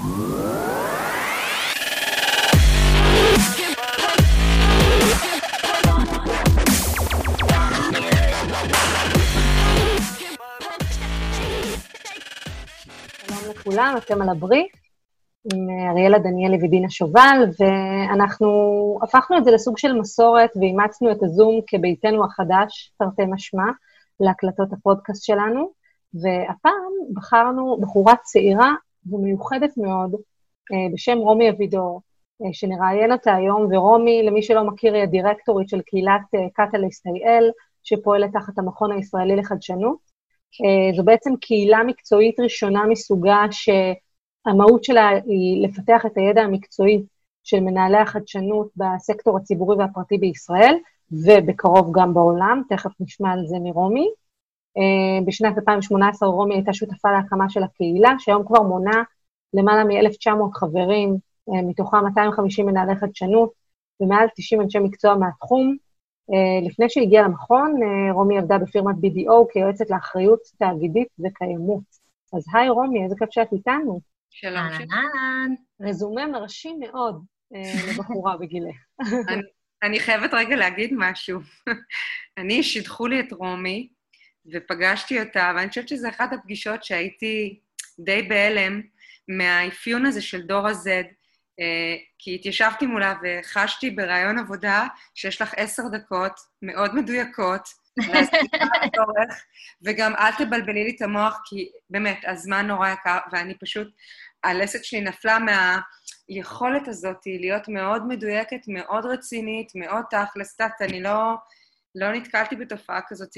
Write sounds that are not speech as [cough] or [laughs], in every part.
לכולם, אתם על הבריף, עם אה, אריאלה דניאלי ודינה שובל, ואנחנו הפכנו את זה לסוג של מסורת ואימצנו את הזום כביתנו החדש, תרתי משמע, להקלטות הפודקאסט שלנו, והפעם בחרנו בחורה צעירה ומיוחדת מאוד, אה, בשם רומי אבידור, אה, שנראיין אותה היום, ורומי, למי שלא מכיר, היא הדירקטורית של קהילת קטליסט IL, שפועלת תחת המכון הישראלי לחדשנות. זו בעצם קהילה מקצועית ראשונה מסוגה שהמהות שלה היא לפתח את הידע המקצועי של מנהלי החדשנות בסקטור הציבורי והפרטי בישראל, ובקרוב גם בעולם, תכף נשמע על זה מרומי. בשנת 2018 רומי הייתה שותפה להקמה של הקהילה, שהיום כבר מונה למעלה מ-1,900 חברים, מתוכם 250 מנהלי חדשנות ומעל 90 אנשי מקצוע מהתחום. Uh, לפני שהגיעה למכון, רומי עבדה בפירמת BDO כיועצת לאחריות תאגידית וקיימות. אז היי רומי, איזה כיף שאת איתנו. שלום. אהלן. רזומה מרשים מאוד [laughs] לבחורה בגילך. אני חייבת רגע להגיד משהו. [laughs] אני, שידחו לי את רומי, ופגשתי אותה, ואני חושבת שזו אחת הפגישות שהייתי די בהלם מהאפיון הזה של דור ה-Z, אה, כי התיישבתי מולה וחשתי ברעיון עבודה שיש לך עשר דקות מאוד מדויקות, וגם אל תבלבלי לי את המוח, כי באמת, הזמן נורא יקר, ואני פשוט, הלסת שלי נפלה מהיכולת הזאת להיות מאוד מדויקת, מאוד רצינית, מאוד תכלס, אני לא, לא נתקלתי בתופעה כזאת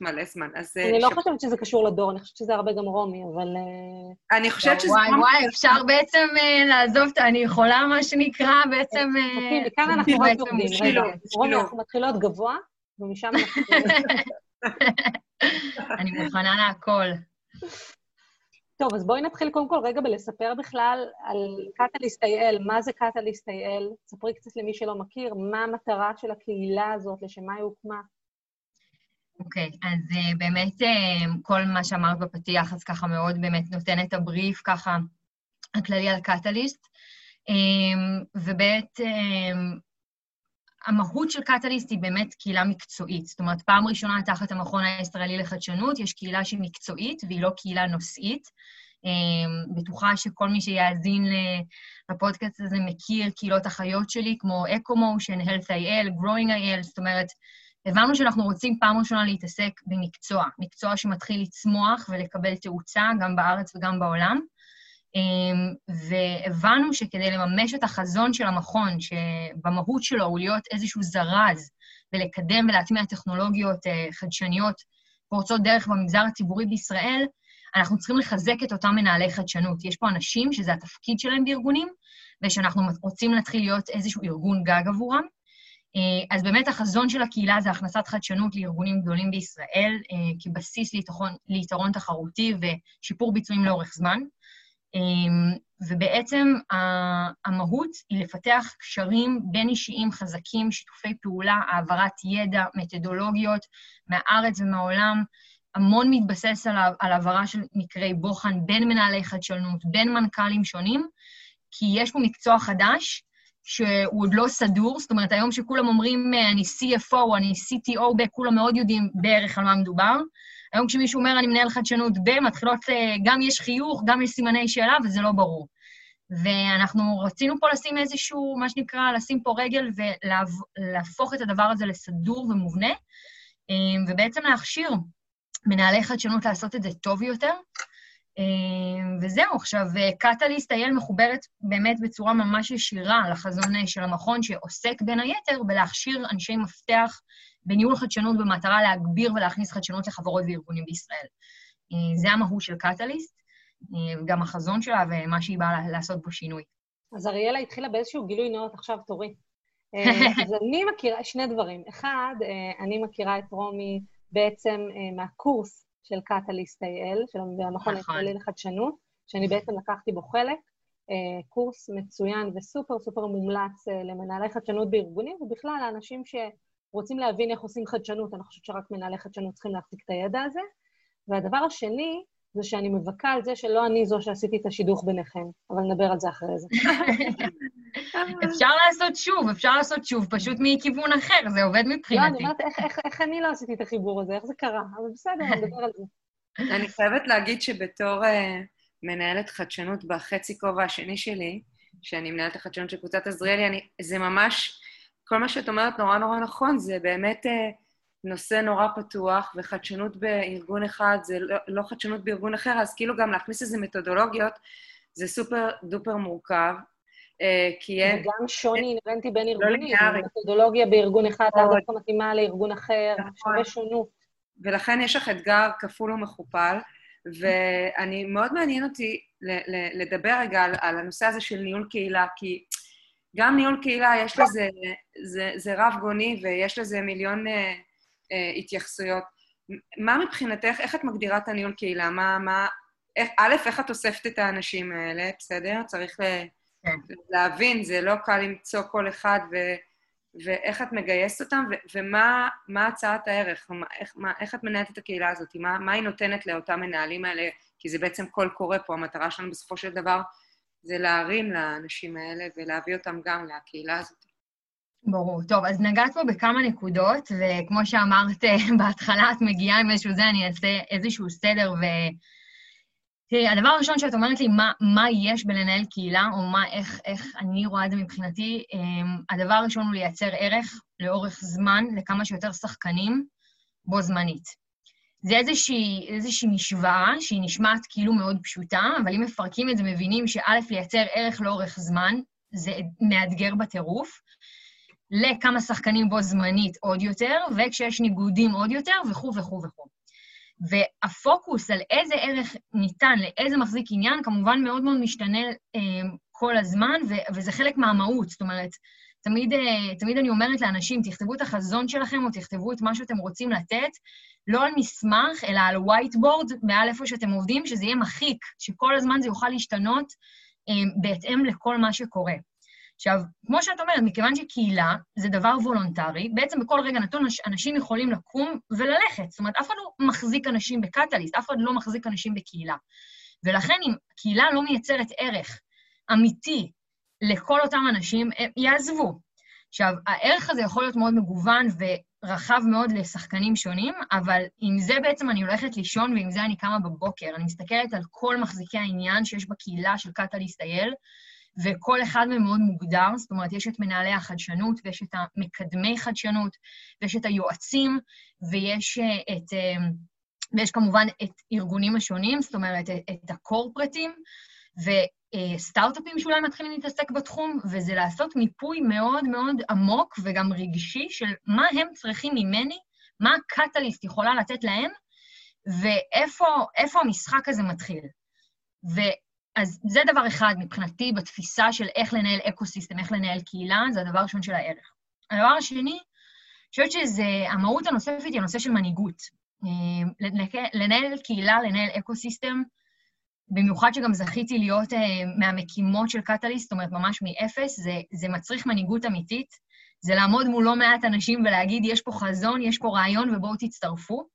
מלא זמן. אז... אה, אני לא חושבת שזה קשור לדור, אני חושבת שזה הרבה גם רומי, אבל... אה, אני חושבת שזה... וואי, וואי, אפשר בעצם אה, לעזוב, אני יכולה, מה שנקרא, בעצם... אוקיי, מכאן אנחנו רק יורדים. רגע, רומי, אנחנו מתחילות גבוה, ומשם אנחנו... [laughs] אני מוכנה להכל. טוב, אז בואי נתחיל קודם כל רגע בלספר בכלל על קטליסט IL, מה זה קטליסט IL, ספרי קצת למי שלא מכיר, מה המטרה של הקהילה הזאת, לשם מה היא הוקמה. אוקיי, okay, אז uh, באמת uh, כל מה שאמרת בפתיח, אז ככה מאוד באמת נותן את הבריף ככה הכללי על קטליסט. Um, ובאמת, um, המהות של קטליסט היא באמת קהילה מקצועית. זאת אומרת, פעם ראשונה תחת המכון הישראלי לחדשנות, יש קהילה שהיא מקצועית והיא לא קהילה נושאית. Um, בטוחה שכל מי שיאזין לפודקאסט הזה מכיר קהילות אחיות שלי, כמו אקו-מושן, Health.il, Growing.il, זאת אומרת, הבנו שאנחנו רוצים פעם ראשונה להתעסק במקצוע, מקצוע שמתחיל לצמוח ולקבל תאוצה גם בארץ וגם בעולם. אמ, והבנו שכדי לממש את החזון של המכון, שבמהות שלו הוא להיות איזשהו זרז ולקדם ולהטמיע טכנולוגיות אה, חדשניות פורצות דרך במגזר הציבורי בישראל, אנחנו צריכים לחזק את אותם מנהלי חדשנות. יש פה אנשים שזה התפקיד שלהם בארגונים, ושאנחנו רוצים להתחיל להיות איזשהו ארגון גג עבורם. אה, אז באמת החזון של הקהילה זה הכנסת חדשנות לארגונים גדולים בישראל אה, כבסיס ליתרון, ליתרון תחרותי ושיפור ביצועים לאורך זמן. אה, ובעצם המהות היא לפתח קשרים בין אישיים חזקים, שיתופי פעולה, העברת ידע, מתודולוגיות מהארץ ומהעולם. המון מתבסס על, על העברה של מקרי בוחן בין מנהלי חדשנות, בין מנכ"לים שונים, כי יש פה מקצוע חדש, שהוא עוד לא סדור, זאת אומרת, היום שכולם אומרים, אני CFO, אני CTO, כולם מאוד יודעים בערך על מה מדובר. היום כשמישהו אומר, אני מנהל חדשנות ב, מתחילות, אה, גם יש חיוך, גם יש סימני שאלה, וזה לא ברור. ואנחנו רצינו פה לשים איזשהו, מה שנקרא, לשים פה רגל ולהפוך את הדבר הזה לסדור ומובנה, אה, ובעצם להכשיר מנהלי חדשנות לעשות את זה טוב יותר. אמ, וזהו, עכשיו, קטליסט אייל מחוברת באמת בצורה ממש ישירה לחזון אה, של המכון, שעוסק בין היתר בלהכשיר אנשי מפתח בניהול חדשנות במטרה להגביר ולהכניס חדשנות לחברות וארגונים בישראל. אה, זה המהות של קטליסט, אה, גם החזון שלה ומה שהיא באה לעשות בו שינוי. אז אריאלה התחילה באיזשהו גילוי נאות עכשיו תורי. [laughs] אז אני מכירה שני דברים. אחד, אני מכירה את רומי בעצם מהקורס של קטליסט AL, של המכון נכון. הישראלי לחדשנות, שאני בעצם לקחתי בו חלק. אה, קורס מצוין וסופר סופר מומלץ אה, למנהלי חדשנות בארגונים, ובכלל לאנשים שרוצים להבין איך עושים חדשנות, אני חושבת שרק מנהלי חדשנות צריכים להחזיק את הידע הזה. והדבר השני, זה שאני מבכה על זה שלא אני זו שעשיתי את השידוך ביניכם, אבל נדבר על זה אחרי זה. [laughs] אפשר לעשות שוב, אפשר לעשות שוב, פשוט מכיוון אחר, זה עובד מבחינתי. לא, אני אומרת, איך, איך, איך אני לא עשיתי את החיבור הזה, איך זה קרה? אבל בסדר, נדבר על זה. אני חייבת להגיד שבתור uh, מנהלת חדשנות בחצי כובע השני שלי, שאני מנהלת החדשנות של קבוצת עזריאלי, אני, זה ממש, כל מה שאת אומרת נורא נורא נכון, זה באמת uh, נושא נורא פתוח, וחדשנות בארגון אחד זה לא, לא חדשנות בארגון אחר, אז כאילו גם להכניס איזה מתודולוגיות, זה סופר דופר מורכב. Uh, כי אין... וגם שוני אינרנטי בין לא ארגונים. לא מתודולוגיה בארגון אחד לאו דווקא מתאימה לארגון אחר, נכון. שווה שונות. ולכן יש לך אתגר כפול ומכופל, ואני, מאוד מעניין אותי לדבר רגע על, על הנושא הזה של ניהול קהילה, כי גם ניהול קהילה יש לזה, זה, זה רב גוני ויש לזה מיליון אה, אה, התייחסויות. מה מבחינתך, איך את מגדירה את הניהול קהילה? מה, מה, איך, א', איך את אוספת את האנשים האלה, בסדר? צריך כן. להבין, זה לא קל למצוא כל אחד ו... ואיך את מגייסת אותם, ו- ומה הצעת הערך, מה, איך, מה, איך את מנהלת את הקהילה הזאת, מה, מה היא נותנת לאותם מנהלים האלה, כי זה בעצם קול קורא פה, המטרה שלנו בסופו של דבר זה להרים לאנשים האלה ולהביא אותם גם לקהילה הזאת. ברור. טוב, אז נגעת פה בכמה נקודות, וכמו שאמרת [laughs] בהתחלה, את מגיעה עם איזשהו זה, אני אעשה איזשהו סדר ו... תראי, הדבר הראשון שאת אומרת לי, מה, מה יש בלנהל קהילה, או מה, איך, איך אני רואה את זה מבחינתי, um, הדבר הראשון הוא לייצר ערך לאורך זמן לכמה שיותר שחקנים בו זמנית. זה איזושהי, איזושהי משוואה שהיא נשמעת כאילו מאוד פשוטה, אבל אם מפרקים את זה, מבינים שא', לייצר ערך לאורך זמן, זה מאתגר בטירוף, לכמה שחקנים בו זמנית עוד יותר, וכשיש ניגודים עוד יותר, וכו' וכו' וכו'. והפוקוס על איזה ערך ניתן לאיזה מחזיק עניין, כמובן מאוד מאוד משתנה אה, כל הזמן, ו- וזה חלק מהמהות. זאת אומרת, תמיד, אה, תמיד אני אומרת לאנשים, תכתבו את החזון שלכם או תכתבו את מה שאתם רוצים לתת, לא על מסמך, אלא על whiteboard, מעל איפה שאתם עובדים, שזה יהיה מחיק, שכל הזמן זה יוכל להשתנות אה, בהתאם לכל מה שקורה. עכשיו, כמו שאת אומרת, מכיוון שקהילה זה דבר וולונטרי, בעצם בכל רגע נתון אנשים יכולים לקום וללכת. זאת אומרת, אף אחד לא מחזיק אנשים ב Catalyst, אף אחד לא מחזיק אנשים בקהילה. ולכן אם קהילה לא מייצרת ערך אמיתי לכל אותם אנשים, הם יעזבו. עכשיו, הערך הזה יכול להיות מאוד מגוון ורחב מאוד לשחקנים שונים, אבל עם זה בעצם אני הולכת לישון ועם זה אני קמה בבוקר. אני מסתכלת על כל מחזיקי העניין שיש בקהילה של קטליסט אייל, וכל אחד מהם מאוד מוגדר, זאת אומרת, יש את מנהלי החדשנות ויש את המקדמי חדשנות ויש את היועצים ויש אה, את... אה, ויש כמובן את ארגונים השונים, זאת אומרת, את, ה corporate ים, וסטארט-אפים שאולי מתחילים להתעסק בתחום, וזה לעשות מיפוי מאוד מאוד עמוק וגם רגשי של מה הם צריכים ממני, מה ה Catalyst יכולה לתת להם, ואיפה המשחק הזה מתחיל. אז זה דבר אחד מבחינתי בתפיסה של איך לנהל ecosystem, איך לנהל קהילה, זה הדבר הראשון של הערך. הדבר השני, אני חושבת שהמהות הנוספת היא הנושא של מנהיגות. אה, לנהל קהילה, לנהל ecosystem, במיוחד שגם זכיתי להיות אה, מהמקימות של Catalyst, זאת אומרת, ממש מאפס, זה, זה מצריך מנהיגות אמיתית. זה לעמוד מול לא מעט אנשים ולהגיד, יש פה חזון, יש פה רעיון ובואו תצטרפו.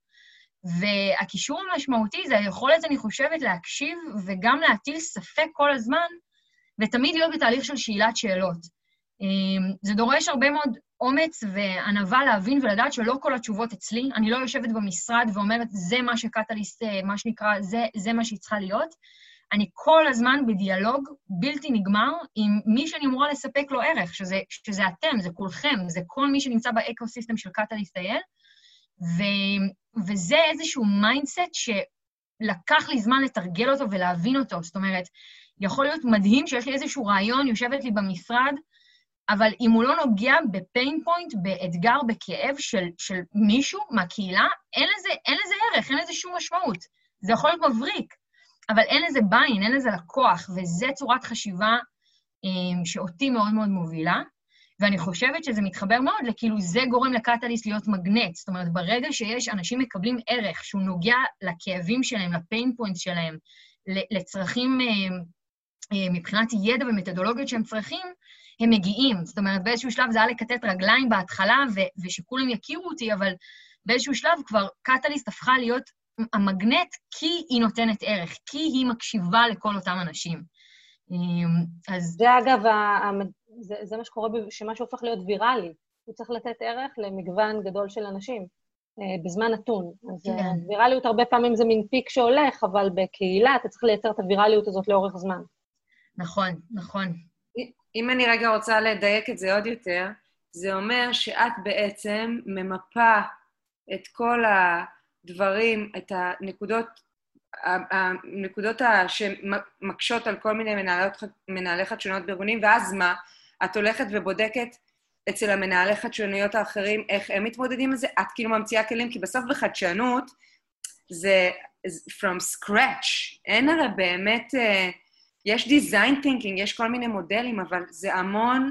והקישור המשמעותי זה היכולת, אני חושבת, להקשיב וגם להטיל ספק כל הזמן, ותמיד להיות בתהליך של שאלת שאלות. אמ, זה דורש הרבה מאוד אומץ וענווה להבין ולדעת שלא כל התשובות אצלי. אני לא יושבת במשרד ואומרת, זה מה ש Catalyst, אה, מה שנקרא, זה, זה מה שהיא צריכה להיות. אני כל הזמן בדיאלוג בלתי נגמר עם מי שאני אמורה לספק לו ערך, שזה, שזה אתם, זה כולכם, זה כל מי שנמצא ב ecosystem של Catalyst IL. ו, וזה איזשהו mindset שלקח לי זמן לתרגל אותו ולהבין אותו. זאת אומרת, יכול להיות מדהים שיש לי איזשהו רעיון, יושבת לי במשרד, אבל אם הוא לא נוגע בפיין פוינט, באתגר, בכאב של, של מישהו מהקהילה, אין לזה, אין לזה ערך, אין לזה שום משמעות. זה יכול להיות מבריק, אבל אין לזה ביין, אין לזה לקוח, וזו צורת חשיבה um, שאותי מאוד מאוד מובילה. ואני חושבת שזה מתחבר מאוד לכאילו זה גורם לקטליסט להיות מגנט. זאת אומרת, ברגע שיש, אנשים מקבלים ערך שהוא נוגע לכאבים שלהם, לפיין פוינט שלהם, לצרכים אה, אה, מבחינת ידע ומתודולוגיות שהם צריכים, הם מגיעים. זאת אומרת, באיזשהו שלב זה היה לכתת רגליים בהתחלה, ו- ושכולם יכירו אותי, אבל באיזשהו שלב כבר קטליסט הפכה להיות המגנט כי היא נותנת ערך, כי היא מקשיבה לכל אותם אנשים. אז... זה אגב, זה, זה מה שקורה, שמשהו הופך להיות ויראלי. הוא צריך לתת ערך למגוון גדול של אנשים אה, בזמן נתון. אז כן. ויראליות הרבה פעמים זה מין פיק שהולך, אבל בקהילה אתה צריך לייצר את הוויראליות הזאת לאורך זמן. נכון, נכון. אם אני רגע רוצה לדייק את זה עוד יותר, זה אומר שאת בעצם ממפה את כל הדברים, את הנקודות, הנקודות שמקשות על כל מיני מנהלות, מנהלי חדשנות בארגונים, ואז מה? את הולכת ובודקת אצל המנהלי חדשנויות האחרים איך הם מתמודדים עם זה, את כאילו ממציאה כלים, כי בסוף בחדשנות זה from scratch. אין הרי באמת, uh, יש design thinking, יש כל מיני מודלים, אבל זה המון,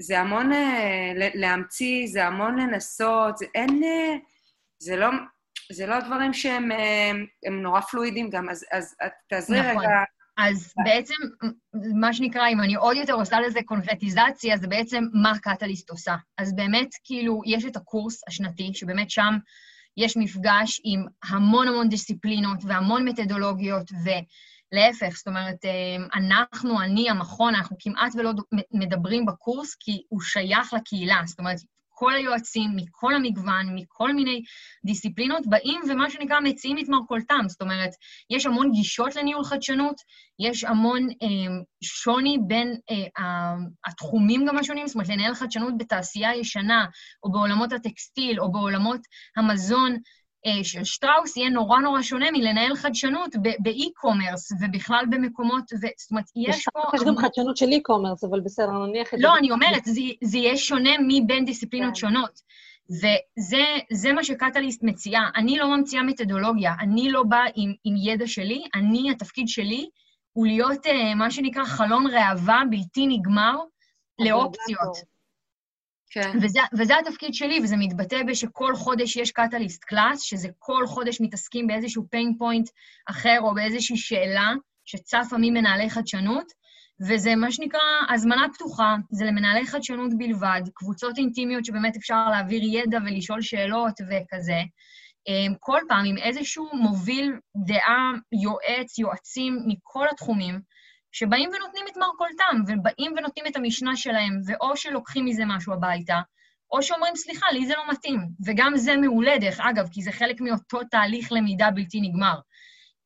זה המון uh, להמציא, זה המון לנסות, זה אין, uh, זה לא, זה לא דברים שהם הם נורא פלואידים גם, אז, אז תעזרי נכון. רגע אז בעצם, מה שנקרא, אם אני עוד יותר עושה לזה קונקרטיזציה, זה בעצם מה קטליסט עושה. אז באמת, כאילו, יש את הקורס השנתי, שבאמת שם יש מפגש עם המון המון דיסציפלינות והמון מתודולוגיות, ולהפך, זאת אומרת, אה, אנחנו, אני, המכון, אנחנו כמעט ולא מדברים בקורס, כי הוא שייך לקהילה. זאת אומרת, כל היועצים, מכל המגוון, מכל מיני דיסציפלינות, באים ומה שנקרא מציעים את מרכולתם. זאת אומרת, יש המון גישות לניהול חדשנות, יש המון אה, שוני בין אה, התחומים גם השונים, זאת אומרת, לנהל חדשנות בתעשייה ישנה, או בעולמות הטקסטיל, או בעולמות המזון, של שטראוס יהיה נורא נורא שונה מלנהל חדשנות ב e-commerce ובכלל במקומות, ו... זאת אומרת, יש פה... יש גם חדשנות של e-commerce, אבל בסדר, נניח את זה. לא, אני אומרת, זה, זה יהיה שונה מבין דיסציפלינות כן. שונות. וזה מה שקטליסט מציעה. אני לא ממציאה מתודולוגיה, אני לא באה עם, עם ידע שלי, אני, התפקיד שלי הוא להיות uh, מה שנקרא חלון ראווה בלתי נגמר לאופציות. כן. וזה, וזה התפקיד שלי, וזה מתבטא בשכל חודש יש קטליסט קלאס, שזה כל חודש מתעסקים באיזשהו pain point אחר או באיזושהי שאלה שצפה ממנהלי חדשנות, וזה מה שנקרא הזמנה פתוחה, זה למנהלי חדשנות בלבד, קבוצות אינטימיות שבאמת אפשר להעביר ידע ולשאול שאלות וכזה. אמ, כל פעם עם איזשהו מוביל דעה, יועץ, יועצים מכל התחומים, שבאים ונותנים את מרכולתם, ובאים ונותנים את המשנה שלהם, ואו שלוקחים מזה משהו הביתה, או שאומרים, סליחה, לי זה לא מתאים. וגם זה מעולה, דרך אגב, כי זה חלק מאותו תהליך למידה בלתי נגמר.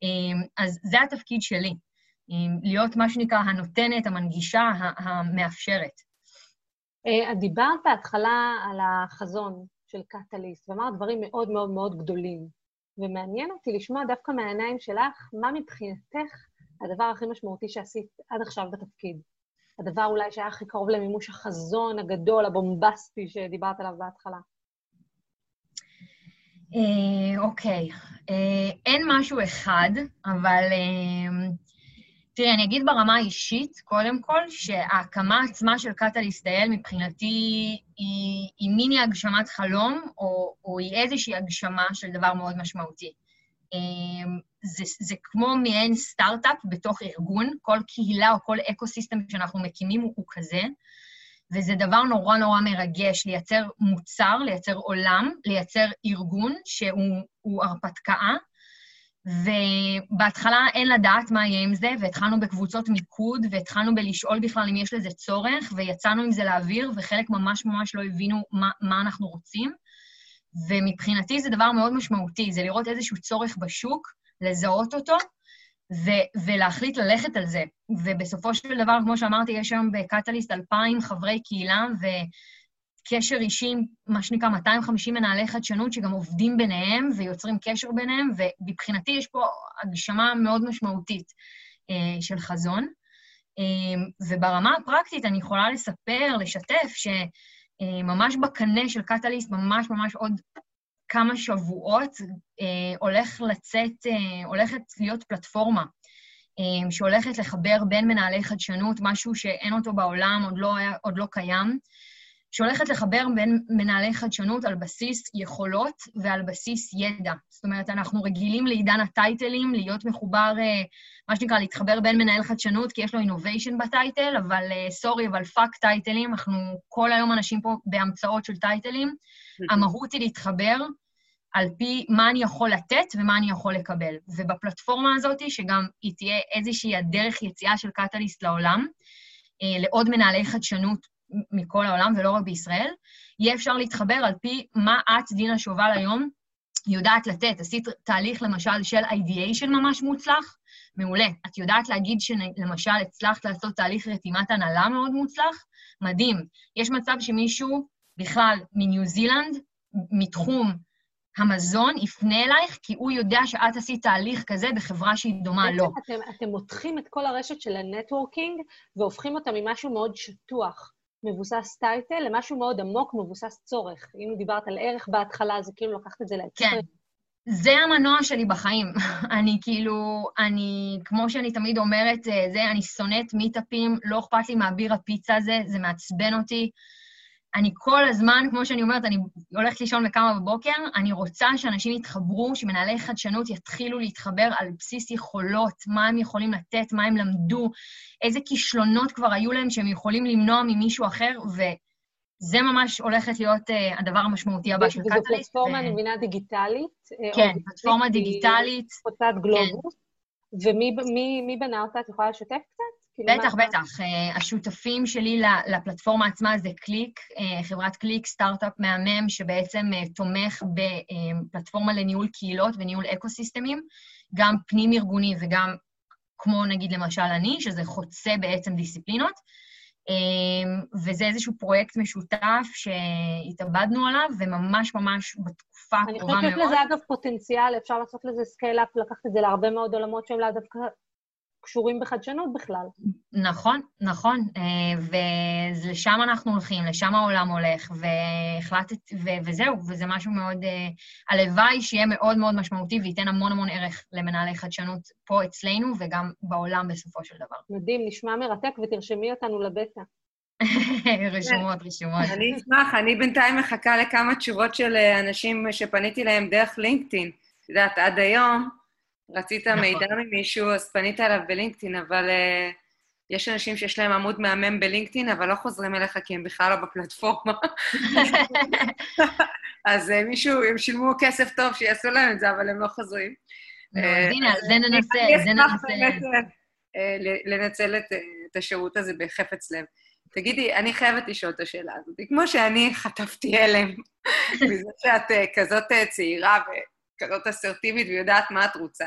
אמ, אז זה התפקיד שלי, אמ, להיות מה שנקרא הנותנת, המנגישה, המאפשרת. אה, את דיברת בהתחלה על החזון של קטליסט, ואמרת דברים מאוד מאוד מאוד גדולים. ומעניין אותי לשמוע דווקא מהעיניים שלך, מה מבחינתך הדבר הכי משמעותי שעשית עד עכשיו בתפקיד? הדבר אולי שהיה הכי קרוב למימוש החזון הגדול, הבומבסטי שדיברת עליו בהתחלה. אה, אוקיי, אה, אין משהו אחד, אבל אה, תראי, אני אגיד ברמה האישית, קודם כל, שההקמה עצמה של קטליסט אל מבחינתי היא, היא מיני הגשמת חלום, או, או היא איזושהי הגשמה של דבר מאוד משמעותי. זה, זה כמו מעין סטארט-אפ בתוך ארגון, כל קהילה או כל ecosystem שאנחנו מקימים הוא, הוא כזה, וזה דבר נורא נורא מרגש, לייצר מוצר, לייצר עולם, לייצר ארגון שהוא הרפתקה, ובהתחלה אין לדעת מה יהיה עם זה, והתחלנו בקבוצות מיקוד, והתחלנו בלשאול בכלל אם יש לזה צורך, ויצאנו עם זה לאוויר, וחלק ממש ממש לא הבינו מה, מה אנחנו רוצים. ומבחינתי זה דבר מאוד משמעותי, זה לראות איזשהו צורך בשוק, לזהות אותו ו- ולהחליט ללכת על זה. ובסופו של דבר, כמו שאמרתי, יש היום בקטליסט 2,000 חברי קהילה וקשר אישי, מה שנקרא 250 מנהלי חדשנות שגם עובדים ביניהם ויוצרים קשר ביניהם, ומבחינתי יש פה הגשמה מאוד משמעותית אה, של חזון. אה, וברמה הפרקטית אני יכולה לספר, לשתף, שממש בקנה של קטליסט, ממש ממש עוד כמה שבועות אה, הולך לצאת, אה, הולכת להיות פלטפורמה אה, שהולכת לחבר בין מנהלי חדשנות, משהו שאין אותו בעולם, עוד לא, היה, עוד לא קיים, שהולכת לחבר בין מנהלי חדשנות על בסיס יכולות ועל בסיס ידע. זאת אומרת, אנחנו רגילים לעידן הטייטלים, להיות מחובר, אה, מה שנקרא, להתחבר בין מנהל חדשנות, כי יש לו אינוביישן בטייטל, אבל sorry, אה, אבל fuck טייטלים, אנחנו כל היום אנשים פה בהמצאות של טייטלים. המהות היא להתחבר על פי מה אני יכול לתת ומה אני יכול לקבל. ובפלטפורמה הזאת, שגם היא תהיה איזושהי הדרך יציאה של קטליסט לעולם, אה, לעוד מנהלי חדשנות מכל העולם, ולא רק בישראל, יהיה אפשר להתחבר על פי מה את, דינה שובל, היום יודעת לתת. עשית תהליך, למשל, של ideation ממש מוצלח, מעולה. את יודעת להגיד שלמשל הצלחת לעשות תהליך רתימת הנהלה מאוד מוצלח? מדהים. יש מצב שמישהו בכלל מניו זילנד, מתחום המזון, יפנה אלייך, כי הוא יודע שאת עשית תהליך כזה בחברה שהיא דומה לו. בעצם אתם, אתם מותחים את כל הרשת של ה networking והופכים אותה ממשהו מאוד שטוח, מבוסס title, למשהו מאוד עמוק, מבוסס צורך. אם דיברת על ערך בהתחלה, זה כאילו לקחת את זה לאקסטרים. כן. זה המנוע שלי בחיים. [laughs] אני כאילו, אני, כמו שאני תמיד אומרת, אה, זה, אני שונאת מיטאפים, לא אכפת לי מאביר הפיצה הזה, זה מעצבן אותי. אני כל הזמן, כמו שאני אומרת, אני הולכת לישון וקמה בבוקר, אני רוצה שאנשים יתחברו, שמנהלי חדשנות יתחילו להתחבר על בסיס יכולות, מה הם יכולים לתת, מה הם למדו, איזה כישלונות כבר היו להם שהם יכולים למנוע ממישהו אחר, וזה ממש הולכת להיות uh, הדבר המשמעותי הבא של קטליסט. וזו פלטפורמה, אני מבינה, דיגיטלית. אה, כן, פלטפורמה דיגיטלית. חוצת גלובוס. כן. ומי בנה אותה? את יכולה לשתף קצת? כאילו, בטח, בטח. אה, השותפים שלי לפלטפורמה עצמה זה קליק, אה, חברת קליק, סטארט-אפ מהמם, שבעצם אה, תומך בפלטפורמה לניהול קהילות וניהול אקו-סיסטמים, גם פנים-ארגוני וגם, כמו נגיד למשל אני, שזה חוצה בעצם דיסציפלינות. וזה איזשהו פרויקט משותף שהתאבדנו עליו, וממש ממש בתקופה הקרובה מאוד. אני חושבת שיש לזה, אגב, פוטנציאל, אפשר לעשות לזה scale-up, לקחת את זה להרבה מאוד עולמות שהם לאו דווקא קשורים בחדשנות בכלל. נכון, נכון, אה, ולשם אנחנו הולכים, לשם העולם הולך, בהחלט, ו- וזהו, וזה משהו מאוד, אה, הלוואי שיהיה מאוד מאוד משמעותי וייתן המון המון ערך למנהלי חדשנות פה אצלנו וגם בעולם בסופו של דבר. מדהים, נשמע מרתק, ותרשמי אותנו לבטא. [laughs] רשומות, רשומות. אני אשמח, אני בינתיים מחכה לכמה תשובות של אה, אנשים שפניתי להם דרך לינקדאין. את יודעת, עד היום, רצית נכון. מידע ממישהו, אז פנית אליו בלינקדאין, אבל uh, יש אנשים שיש להם עמוד מהמם בלינקדאין, אבל לא חוזרים אליך כי הם בכלל לא בפלטפורמה. [laughs] אז uh, מישהו, הם שילמו כסף טוב שיעשו להם את זה, אבל הם לא חוזרים. אז הנה, על זה ננסה, זה ננסה. לנצל את השירות הזה בחפץ לב. תגידי, אני חייבת לשאול את השאלה הזאת. כמו שאני חטפתי הלם [laughs] מזה שאת כזאת צעירה כזאת אסרטיבית ויודעת מה את רוצה.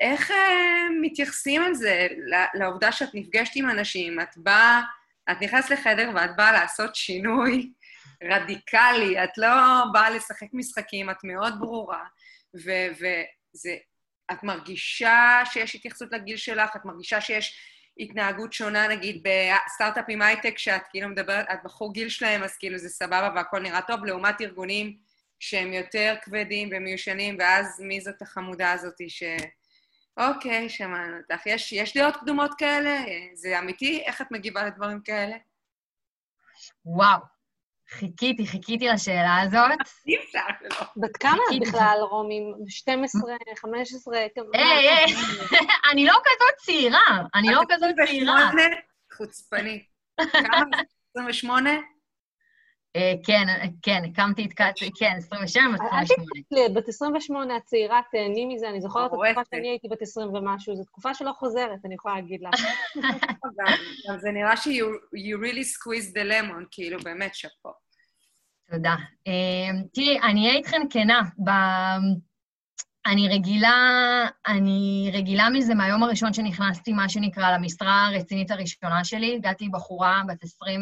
איך אה, מתייחסים על זה, לעובדה שאת נפגשת עם אנשים, את באה, את נכנסת לחדר ואת באה לעשות שינוי [laughs] רדיקלי, את לא באה לשחק משחקים, את מאוד ברורה, וזה... את מרגישה שיש התייחסות לגיל שלך, את מרגישה שיש התנהגות שונה, נגיד, בסטארט-אפים הייטק, שאת כאילו מדברת, את בחור גיל שלהם, אז כאילו זה סבבה והכל נראה טוב, לעומת ארגונים שהם יותר כבדים ומיושנים, ואז מי זאת החמודה הזאת ש... אוקיי, שמענו אותך. יש, יש דעות קדומות כאלה? זה אמיתי? איך את מגיבה לדברים כאלה? וואו, חיכיתי, חיכיתי לשאלה הזאת. אי אפשר לא. בת כמה את בכלל, רומי? 12, 15? היי, היי, אני לא כזאת צעירה, אני לא כזאת צעירה. חוצפנית. כמה? 28? אה, כן, כן, הקמתי את קאט, כן, 27, 28. אל בת 28, הצעירה, תהני מזה, אני זוכרת את התקופה שאני הייתי בת 20 ומשהו, זו תקופה שלא חוזרת, אני יכולה להגיד לך. [laughs] זה נראה ש- you really squeeze the lemon, כאילו, באמת, שאפו. תודה. אה, תראי, אני אהיה איתכן כנה. אני רגילה, אני רגילה מזה מהיום הראשון שנכנסתי, מה שנקרא, למשרה הרצינית הראשונה שלי. הגעתי בחורה בת 20...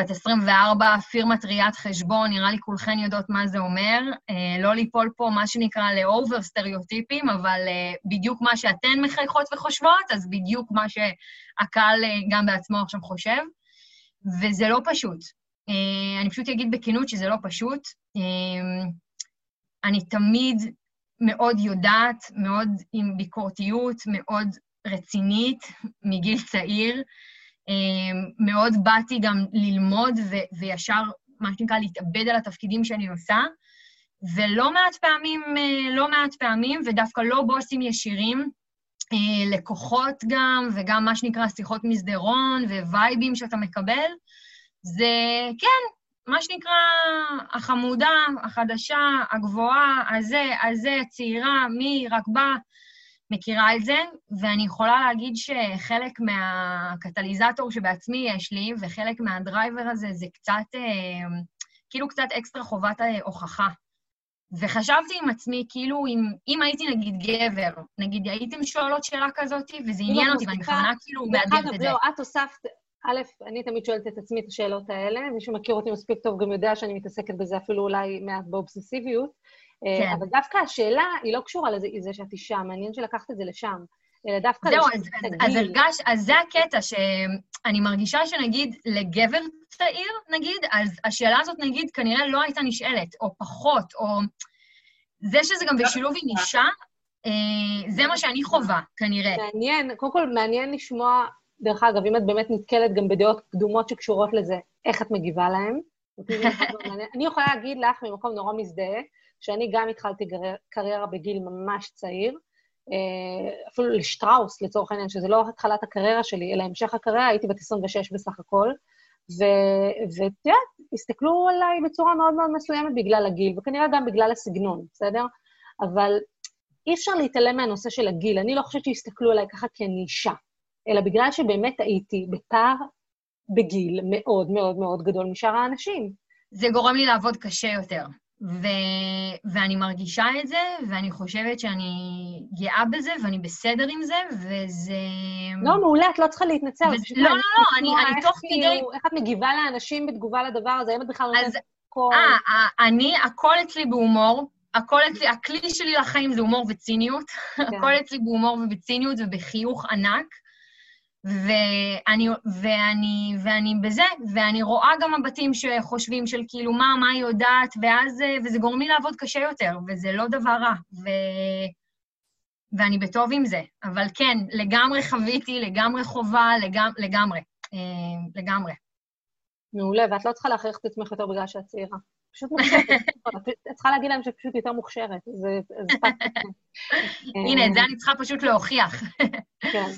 בת 24, פירמת ראיית חשבון, נראה לי כולכן יודעות מה זה אומר. אה, לא ליפול פה, מה שנקרא, לאובר סטריאוטיפים, אבל אה, בדיוק מה שאתן מחייכות וחושבות, אז בדיוק מה שהקהל אה, גם בעצמו עכשיו חושב. וזה לא פשוט. אה, אני פשוט אגיד בכנות שזה לא פשוט. אה, אני תמיד מאוד יודעת, מאוד עם ביקורתיות, מאוד רצינית, מגיל צעיר. אמ, מאוד באתי גם ללמוד ו- וישר, מה שנקרא, להתאבד על התפקידים שאני עושה, ולא מעט פעמים, אה, לא מעט פעמים, ודווקא לא בוסים ישירים, אה, לקוחות גם, וגם מה שנקרא שיחות מסדרון ווייבים שאתה מקבל, זה כן, מה שנקרא החמודה, החדשה, הגבוהה, הזה, הזה, צעירה, מי רק בא, מכירה את זה, ואני יכולה להגיד שחלק מהקטליזטור שבעצמי יש לי, וחלק מהדרייבר הזה, זה קצת, אה, כאילו קצת אקסטרה חובת הוכחה. וחשבתי עם עצמי, כאילו, אם, אם הייתי נגיד גבר, נגיד הייתם שואלות שאלה כזאת, וזה עניין אותי, ואני בכוונה כאילו מהדהדת את זה. לא, את הוספת, א', אני תמיד שואלת את עצמי את השאלות האלה, מי שמכיר אותי מספיק טוב גם יודע שאני מתעסקת בזה אפילו אולי מעט באובססיביות, אה, כן. אבל דווקא השאלה היא לא קשורה לזה שאת אישה, מעניין שלקחת את זה לשם. אלא דווקא... זהו, אז, אז, אז הרגש, אז זה הקטע, שאני מרגישה שנגיד לגבר צעיר, נגיד, אז השאלה הזאת, נגיד, כנראה לא הייתה נשאלת, או פחות, או... זה שזה גם בשילוב עם אישה, אה, זה מה שאני חווה, כנראה. מעניין, קודם כל מעניין לשמוע, דרך אגב, אם את באמת נתקלת גם בדעות קדומות שקשורות לזה, איך את מגיבה להן. [laughs] אני יכולה להגיד לך ממקום נורא מזדהה, שאני גם התחלתי קריירה בגיל ממש צעיר, אה, אפילו לשטראוס, לצורך העניין, שזה לא התחלת הקריירה שלי, אלא המשך הקריירה, הייתי בת 26 בסך הכל, ואת יודעת, הסתכלו עליי בצורה מאוד מאוד מסוימת בגלל הגיל, וכנראה גם בגלל הסגנון, בסדר? אבל אי אפשר להתעלם מהנושא של הגיל. אני לא חושבת שהסתכלו עליי ככה כי אני אישה, אלא בגלל שבאמת הייתי בפער בגיל מאוד מאוד מאוד גדול משאר האנשים. זה גורם לי לעבוד קשה יותר. ו... ואני מרגישה את זה, ואני חושבת שאני גאה בזה, ואני בסדר עם זה, וזה... לא, מעולה, את לא צריכה להתנצל. ו... לא, לא, לא, אני, אני תוך כדי... איך את מגיבה לאנשים בתגובה לדבר הזה, האם את בכלל נותנת קול? אה, אני, הכל אצלי בהומור. הכל אצלי, הכלי שלי לחיים זה הומור וציניות. כן. הכל אצלי בהומור ובציניות ובחיוך ענק. ואני, ואני, ואני בזה, ואני רואה גם מבטים שחושבים של כאילו, מה, מה היא יודעת, ואז, וזה גורם לי לעבוד קשה יותר, וזה לא דבר רע, ו... ואני בטוב עם זה. אבל כן, לגמרי חוויתי, לגמרי חובה, לגמ... לגמרי, אה, לגמרי. מעולה, ואת לא צריכה להכריח את עצמך יותר בגלל שאת צעירה. פשוט מוכשרת. [laughs] את צריכה להגיד להם שאת פשוט יותר מוכשרת, זה... [laughs] הנה, את זה אני צריכה פשוט להוכיח. כן.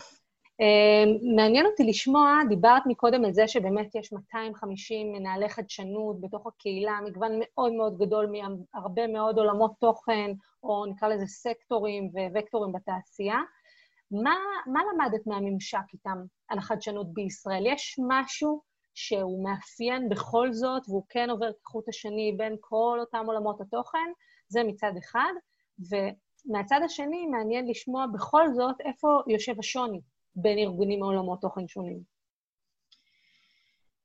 אמ, מעניין אותי לשמוע, דיברת מקודם על זה שבאמת יש 250 מנהלי חדשנות בתוך הקהילה, מגוון מאוד מאוד גדול מהרבה מאוד עולמות תוכן, או נקרא לזה סקטורים ווקטורים בתעשייה. מה, מה למדת מהממשק איתם על החדשנות בישראל? יש משהו שהוא מאפיין בכל זאת, והוא כן עובר כחוט השני בין כל אותם עולמות התוכן? זה מצד אחד. ומהצד השני, מעניין לשמוע בכל זאת איפה יושב השוני בין ארגונים מעולמות תוכן שונים?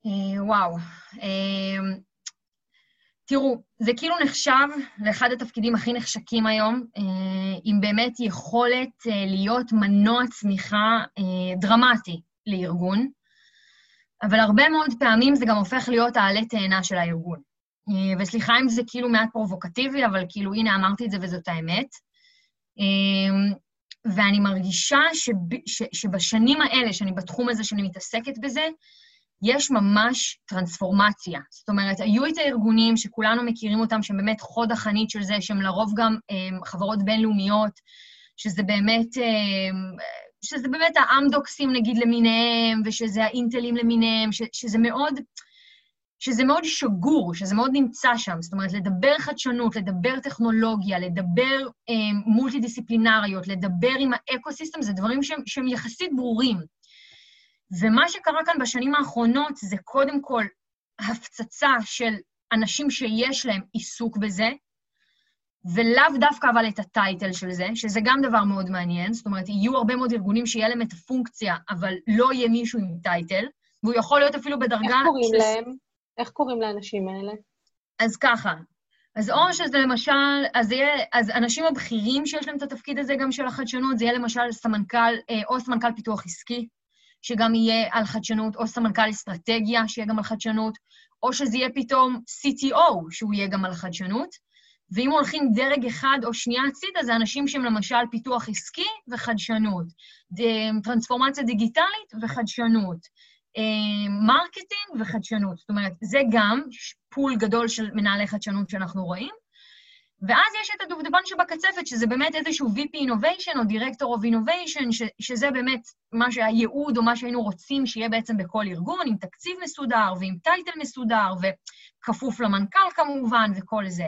אה, וואו. אה, תראו, זה כאילו נחשב לאחד התפקידים הכי נחשקים היום, אה, עם באמת יכולת להיות מנוע צמיחה דרמטי לארגון, אבל הרבה מאוד פעמים זה גם הופך להיות העלה תאנה של הארגון. וסליחה אם זה כאילו מעט פרובוקטיבי, אבל כאילו, הנה, אמרתי את זה וזאת האמת. ואני מרגישה שב, ש, שבשנים האלה, שאני בתחום הזה, שאני מתעסקת בזה, יש ממש טרנספורמציה. זאת אומרת, היו את הארגונים שכולנו מכירים אותם, שהם באמת חוד החנית של זה, שהם לרוב גם הם, אה, חברות בינלאומיות, שזה באמת, הם, אה, שזה באמת האמדוקסים, נגיד, למיניהם, ושזה האינטלים למיניהם, ש, שזה מאוד... שזה מאוד שגור, שזה מאוד נמצא שם. זאת אומרת, לדבר חדשנות, לדבר טכנולוגיה, לדבר אה, מולטי-דיסציפלינריות, לדבר עם ה ecosystem, זה דברים שהם, שהם יחסית ברורים. ומה שקרה כאן בשנים האחרונות זה קודם כל הפצצה של אנשים שיש להם עיסוק בזה, ולאו דווקא אבל את ה title של זה, שזה גם דבר מאוד מעניין. זאת אומרת, יהיו הרבה מאוד ארגונים שיהיה להם את הפונקציה, אבל לא יהיה מישהו עם title, והוא יכול להיות אפילו בדרגה... איך קוראים ש... להם? איך קוראים לאנשים האלה? אז ככה, אז או שזה למשל, אז, יהיה, אז אנשים הבכירים שיש להם את התפקיד הזה גם של החדשנות, זה יהיה למשל סמנכ"ל, אה, או סמנכ"ל פיתוח עסקי, שגם יהיה על חדשנות, או סמנכ"ל אסטרטגיה, שיהיה גם על חדשנות, או שזה יהיה פתאום CTO, שהוא יהיה גם על חדשנות. ואם הולכים דרג אחד או שנייה הצידה, זה אנשים שהם למשל פיתוח עסקי וחדשנות, טרנספורמציה דיגיטלית וחדשנות, marketing וחדשנות. זאת אומרת, זה גם pool גדול של מנהלי חדשנות שאנחנו רואים. ואז יש את הדובדבן שבקצפת, שזה באמת איזשהו VP Innovation או Director of Innovation, ש, שזה באמת מה שהייעוד או מה שהיינו רוצים שיהיה בעצם בכל ארגון, עם תקציב מסודר ועם title מסודר, וכפוף למנכ"ל כמובן, וכל זה.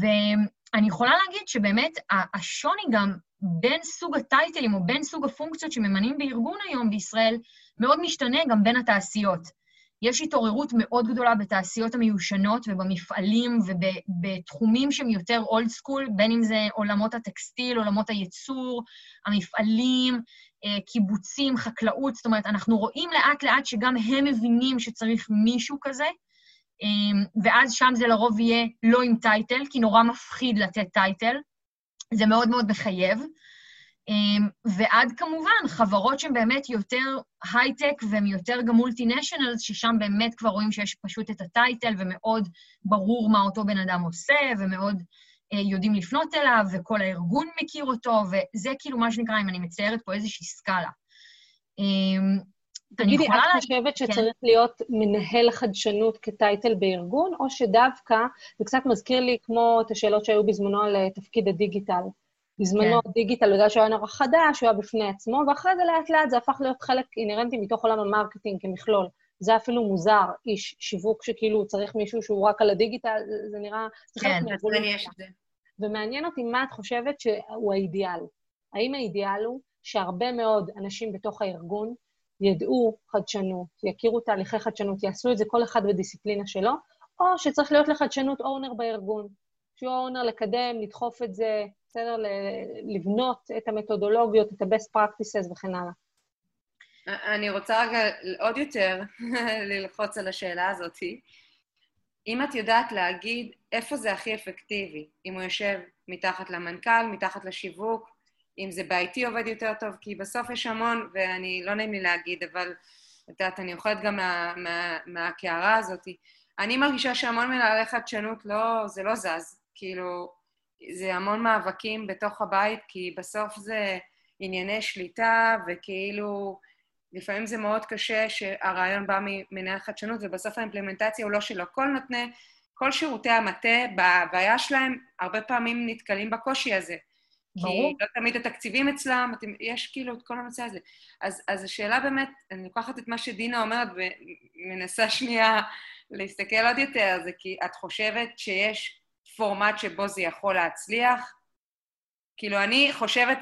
ואני יכולה להגיד שבאמת השוני גם בין סוג הטייטלים או בין סוג הפונקציות שממנים בארגון היום בישראל מאוד משתנה גם בין התעשיות. יש התעוררות מאוד גדולה בתעשיות המיושנות ובמפעלים ובתחומים שהם יותר old school, בין אם זה עולמות הטקסטיל, עולמות הייצור, המפעלים, אה, קיבוצים, חקלאות, זאת אומרת, אנחנו רואים לאט-לאט שגם הם מבינים שצריך מישהו כזה, אה, ואז שם זה לרוב יהיה לא עם title, כי נורא מפחיד לתת title. זה מאוד מאוד מחייב. אמ, ועד כמובן, חברות שהן באמת יותר הייטק והן יותר גם מולטינשיונלס, ששם באמת כבר רואים שיש פשוט את הטייטל ומאוד ברור מה אותו בן אדם עושה, ומאוד אה, יודעים לפנות אליו, וכל הארגון מכיר אותו, וזה כאילו מה שנקרא, אם אני מציירת פה איזושהי סקאלה. אמ, תגידי, את לה... חושבת כן. שצריך כן. להיות מנהל חדשנות כטייטל בארגון, או שדווקא, זה קצת מזכיר לי כמו את השאלות שהיו בזמנו על אה, תפקיד הדיגיטל. בזמנו כן. דיגיטל, בגלל שהוא היה נורא חדש, הוא היה בפני עצמו, ואחרי זה לאט לאט זה הפך להיות חלק אינהרנטי מתוך עולם ה marketing כמכלול. זה אפילו מוזר, איש שיווק שכאילו צריך מישהו שהוא רק על הדיגיטל, זה נראה... כן, אז יש את זה. ומעניין אותי מה את חושבת שהוא האידיאל. האם האידיאל הוא שהרבה מאוד אנשים בתוך הארגון ידעו חדשנות, יכירו תהליכי חדשנות, יעשו את זה כל אחד בדיסציפלינה שלו, או שצריך להיות לחדשנות אונר בארגון. אונר לקדם, לדחוף את זה, בסדר? לבנות את המתודולוגיות, את ה-best practices וכן הלאה. אני רוצה רגע עוד יותר [laughs] ללחוץ על השאלה הזאת. אם את יודעת להגיד איפה זה הכי אפקטיבי, אם הוא יושב מתחת למנכ"ל, מתחת לשיווק, אם זה ב-IT עובד יותר טוב, כי בסוף יש המון, ואני, לא נעים לי להגיד, אבל את יודעת, אני אוכלת גם מה, מה, מהקערה הזאת. אני מרגישה שהמון מנהלי חדשנות, לא, זה לא זז. כאילו, זה המון מאבקים בתוך הבית, כי בסוף זה ענייני שליטה, וכאילו, לפעמים זה מאוד קשה שהרעיון בא ממנהל חדשנות, ובסוף האימפלמנטציה הוא לא שלו. כל נותני, כל שירותי המטה, בבעיה שלהם, הרבה פעמים נתקלים בקושי הזה. ברור. כי לא תמיד התקציבים אצלם, אתם, יש כאילו את כל הנושא הזה. אז, אז השאלה באמת, אני לוקחת את מה שדינה אומרת ומנסה שנייה להסתכל עוד יותר, זה כי את חושבת שיש פורמט שבו זה יכול להצליח? כאילו, אני חושבת,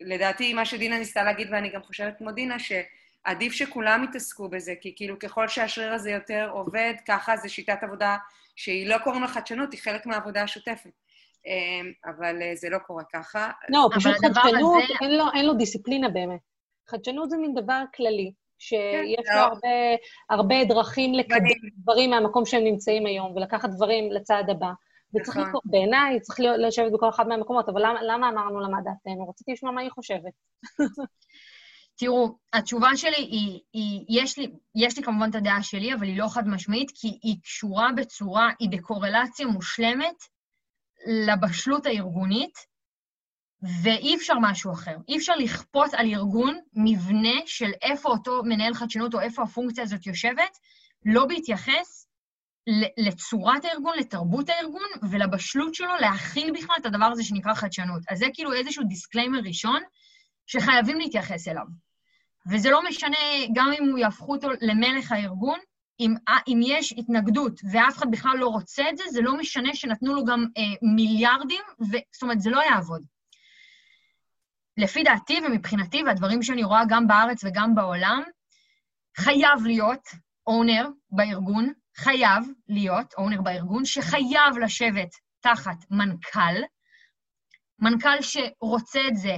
לדעתי, מה שדינה ניסתה להגיד, ואני גם חושבת כמו דינה, שעדיף שכולם יתעסקו בזה, כי כאילו ככל שהשריר הזה יותר עובד, ככה זה שיטת עבודה שהיא לא קוראים לה חדשנות, היא חלק מהעבודה השוטפת. אמ, אבל אה, זה לא קורה ככה. לא, פשוט חדשנות, הזה... אין, לו, אין לו דיסציפלינה באמת. חדשנות זה מין דבר כללי, שיש כן, לו לא. הרבה, הרבה דרכים לקדם דברים מהמקום שהם נמצאים היום, ולקחת דברים לצעד הבא. וצריך נכון. לקרוא, בעיניי, צריך לשבת בכל אחד מהמקומות, אבל למה, למה אמרנו למה דעתנו? רציתי לשמוע מה היא חושבת. [laughs] תראו, התשובה שלי היא, היא יש, לי, יש לי כמובן את הדעה שלי, אבל היא לא חד משמעית, כי היא קשורה בצורה, היא בקורלציה מושלמת לבשלות הארגונית, ואי אפשר משהו אחר. אי אפשר לכפות על ארגון מבנה של איפה אותו מנהל חדשנות או איפה הפונקציה הזאת יושבת, לא בהתייחס לצורת הארגון, לתרבות הארגון ולבשלות שלו להכיל בכלל את הדבר הזה שנקרא חדשנות. אז זה כאילו איזשהו disclaimer ראשון שחייבים להתייחס אליו. וזה לא משנה גם אם הוא יהפכו אותו למלך הארגון, אם, אם יש התנגדות ואף אחד בכלל לא רוצה את זה, זה לא משנה שנתנו לו גם אה, מיליארדים, ו, זאת אומרת, זה לא יעבוד. לפי דעתי ומבחינתי, והדברים שאני רואה גם בארץ וגם בעולם, חייב להיות אונר בארגון, חייב להיות אונר בארגון, שחייב לשבת תחת מנכ"ל, מנכ"ל שרוצה את זה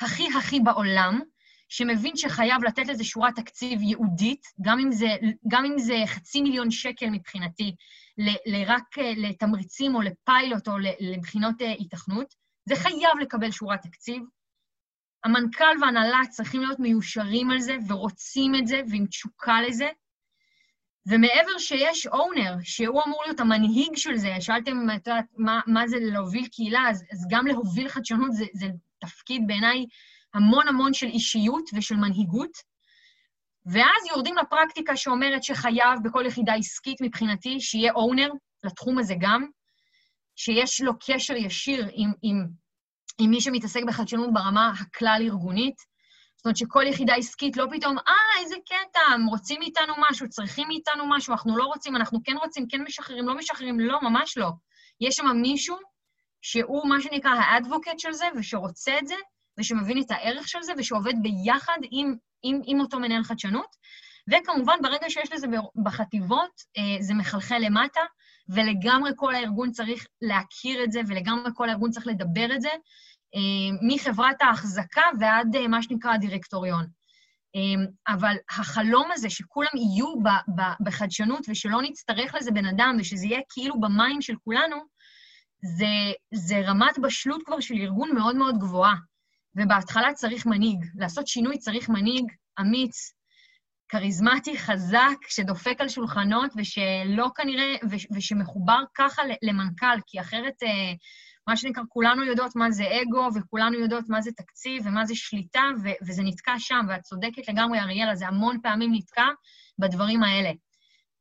הכי הכי בעולם, שמבין שחייב לתת לזה שורת תקציב ייעודית, גם אם זה, גם אם זה חצי מיליון שקל מבחינתי, ל, ל, רק אה, לתמריצים או לפיילוט או לבחינות אה, היתכנות, זה חייב לקבל שורת תקציב. המנכ"ל והנהלה צריכים להיות מיושרים על זה ורוצים את זה ועם תשוקה לזה. ומעבר שיש אונר, שהוא אמור להיות המנהיג של זה, שאלתם, את יודעת, מה, מה זה להוביל קהילה, אז, אז גם להוביל חדשנות זה, זה תפקיד בעיניי המון המון של אישיות ושל מנהיגות, ואז יורדים לפרקטיקה שאומרת שחייב בכל יחידה עסקית מבחינתי שיהיה אונר לתחום הזה גם, שיש לו קשר ישיר עם, עם, עם מי שמתעסק בחדשנות ברמה הכלל-ארגונית. זאת אומרת שכל יחידה עסקית לא פתאום, אה, איזה קטע, הם רוצים מאיתנו משהו, צריכים מאיתנו משהו, אנחנו לא רוצים, אנחנו כן רוצים, כן משחררים, לא משחררים, לא, ממש לא. יש שם מישהו שהוא מה שנקרא האדבוקט של זה, ושרוצה את זה, ושמבין את הערך של זה, ושעובד ביחד עם, עם, עם אותו מנהל חדשנות. וכמובן, ברגע שיש לזה בחטיבות, אה, זה מחלחל למטה, ולגמרי כל הארגון צריך להכיר את זה, ולגמרי כל הארגון צריך לדבר את זה, מחברת ההחזקה ועד אה, מה שנקרא הדירקטוריון. אבל החלום הזה שכולם יהיו בחדשנות ושלא נצטרך לזה בן אדם ושזה יהיה כאילו במים של כולנו, זה, זה רמת בשלות כבר של ארגון מאוד מאוד גבוהה. ובהתחלה צריך מנהיג. לעשות שינוי צריך מנהיג אמיץ, כריזמטי, חזק, שדופק על שולחנות ושלא כנראה, ושמחובר ככה למנכ"ל, כי אחרת, אה, מה שנקרא, כולנו יודעות מה זה אגו, וכולנו יודעות מה זה תקציב ומה זה שליטה, וזה נתקע שם, ואת צודקת לגמרי, אריאלה, זה המון פעמים נתקע בדברים האלה.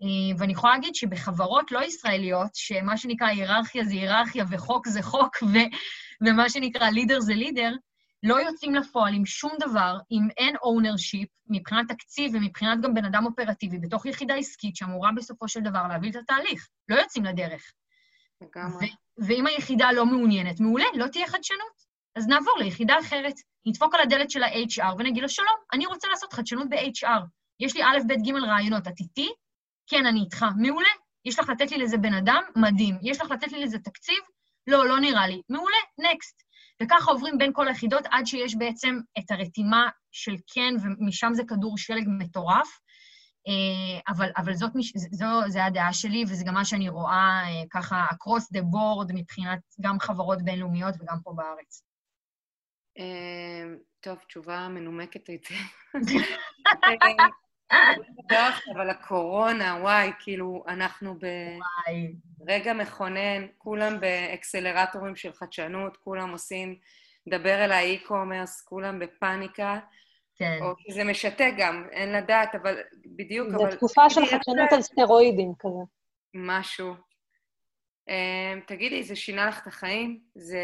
אה, ואני יכולה להגיד שבחברות לא ישראליות, שמה שנקרא היררכיה זה היררכיה וחוק זה חוק, ו, ומה שנקרא לידר זה לידר, לא יוצאים לפועל עם שום דבר, אם אין ownership, מבחינת תקציב ומבחינת גם בן אדם אופרטיבי, בתוך יחידה עסקית שאמורה בסופו של דבר להביא את התהליך. לא יוצאים לדרך. לגמרי. ואם היחידה לא מעוניינת, מעולה, לא תהיה חדשנות. אז נעבור ליחידה אחרת, נדפוק על הדלת של ה-HR ונגיד לו, שלום, אני רוצה לעשות חדשנות ב-HR. יש לי א', ב', ג' רעיונות, את איתי? כן, אני איתך. מעולה. יש לך לתת לי לזה בן אדם? מדהים. יש לך לתת לי לזה תקציב? לא, לא נראה לי. מעולה, נקסט. וככה עוברים בין כל היחידות עד שיש בעצם את הרתימה של כן, ומשם זה כדור שלג מטורף. אה, אבל, אבל זאת, זו, זו הדעה שלי, וזה גם מה שאני רואה אה, ככה across the board מבחינת גם חברות בינלאומיות וגם פה בארץ. אה, טוב, תשובה מנומקת היטב. [laughs] אבל הקורונה, וואי, כאילו, אנחנו ברגע מכונן, כולם באקסלרטורים של חדשנות, כולם עושים, דבר אל האי-קומרס, כולם בפאניקה. כן. או כי זה משתק גם, אין לדעת, אבל בדיוק, זה אבל... זו תקופה של חדשנות על סטרואידים כזה. משהו. Um, תגידי, זה שינה לך את החיים? זה,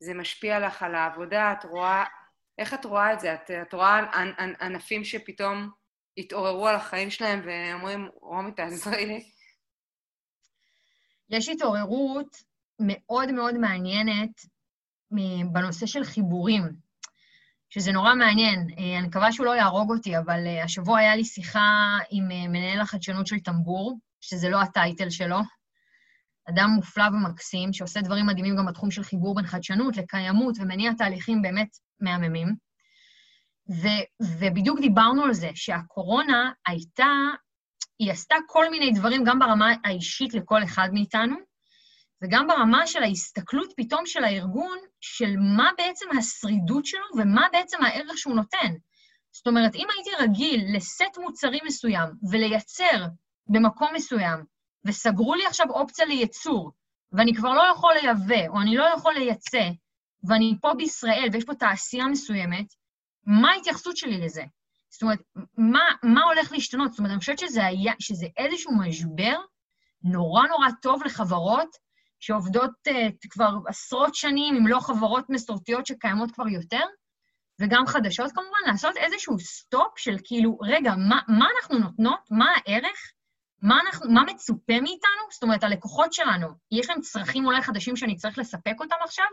זה משפיע לך על העבודה? את רואה... איך את רואה את זה? את, את רואה ענפים שפתאום התעוררו על החיים שלהם ואומרים, רומי, תעזרי לי? יש התעוררות מאוד מאוד מעניינת בנושא של חיבורים, שזה נורא מעניין. אה, אני מקווה שהוא לא יהרוג אותי, אבל אה, השבוע היה לי שיחה עם אה, מנהל החדשנות של טמבור, שזה לא הטייטל שלו. אדם מופלא ומקסים, שעושה דברים מדהימים גם בתחום של חיבור בין חדשנות לקיימות ומניע תהליכים באמת מהממים. ו- ובדיוק דיברנו על זה, שהקורונה הייתה, היא עשתה כל מיני דברים, גם ברמה האישית לכל אחד מאיתנו, וגם ברמה של ההסתכלות פתאום של הארגון, של מה בעצם השרידות שלו ומה בעצם הערך שהוא נותן. זאת אומרת, אם הייתי רגיל לסט מוצרים מסוים ולייצר במקום מסוים, וסגרו לי עכשיו אופציה לייצור, ואני כבר לא יכול לייבא, או אני לא יכול לייצא, ואני פה בישראל ויש פה תעשייה מסוימת, מה ההתייחסות שלי לזה? זאת אומרת, מה, מה הולך להשתנות? זאת אומרת, אני חושבת שזה, היה, שזה איזשהו משבר נורא נורא טוב לחברות שעובדות uh, כבר עשרות שנים, אם לא חברות מסורתיות שקיימות כבר יותר, וגם חדשות כמובן, לעשות איזשהו סטופ של כאילו, רגע, מה, מה אנחנו נותנות? מה הערך? מה, אנחנו, מה מצופה מאיתנו? זאת אומרת, הלקוחות שלנו, יש להם צרכים אולי חדשים שאני צריך לספק אותם עכשיו?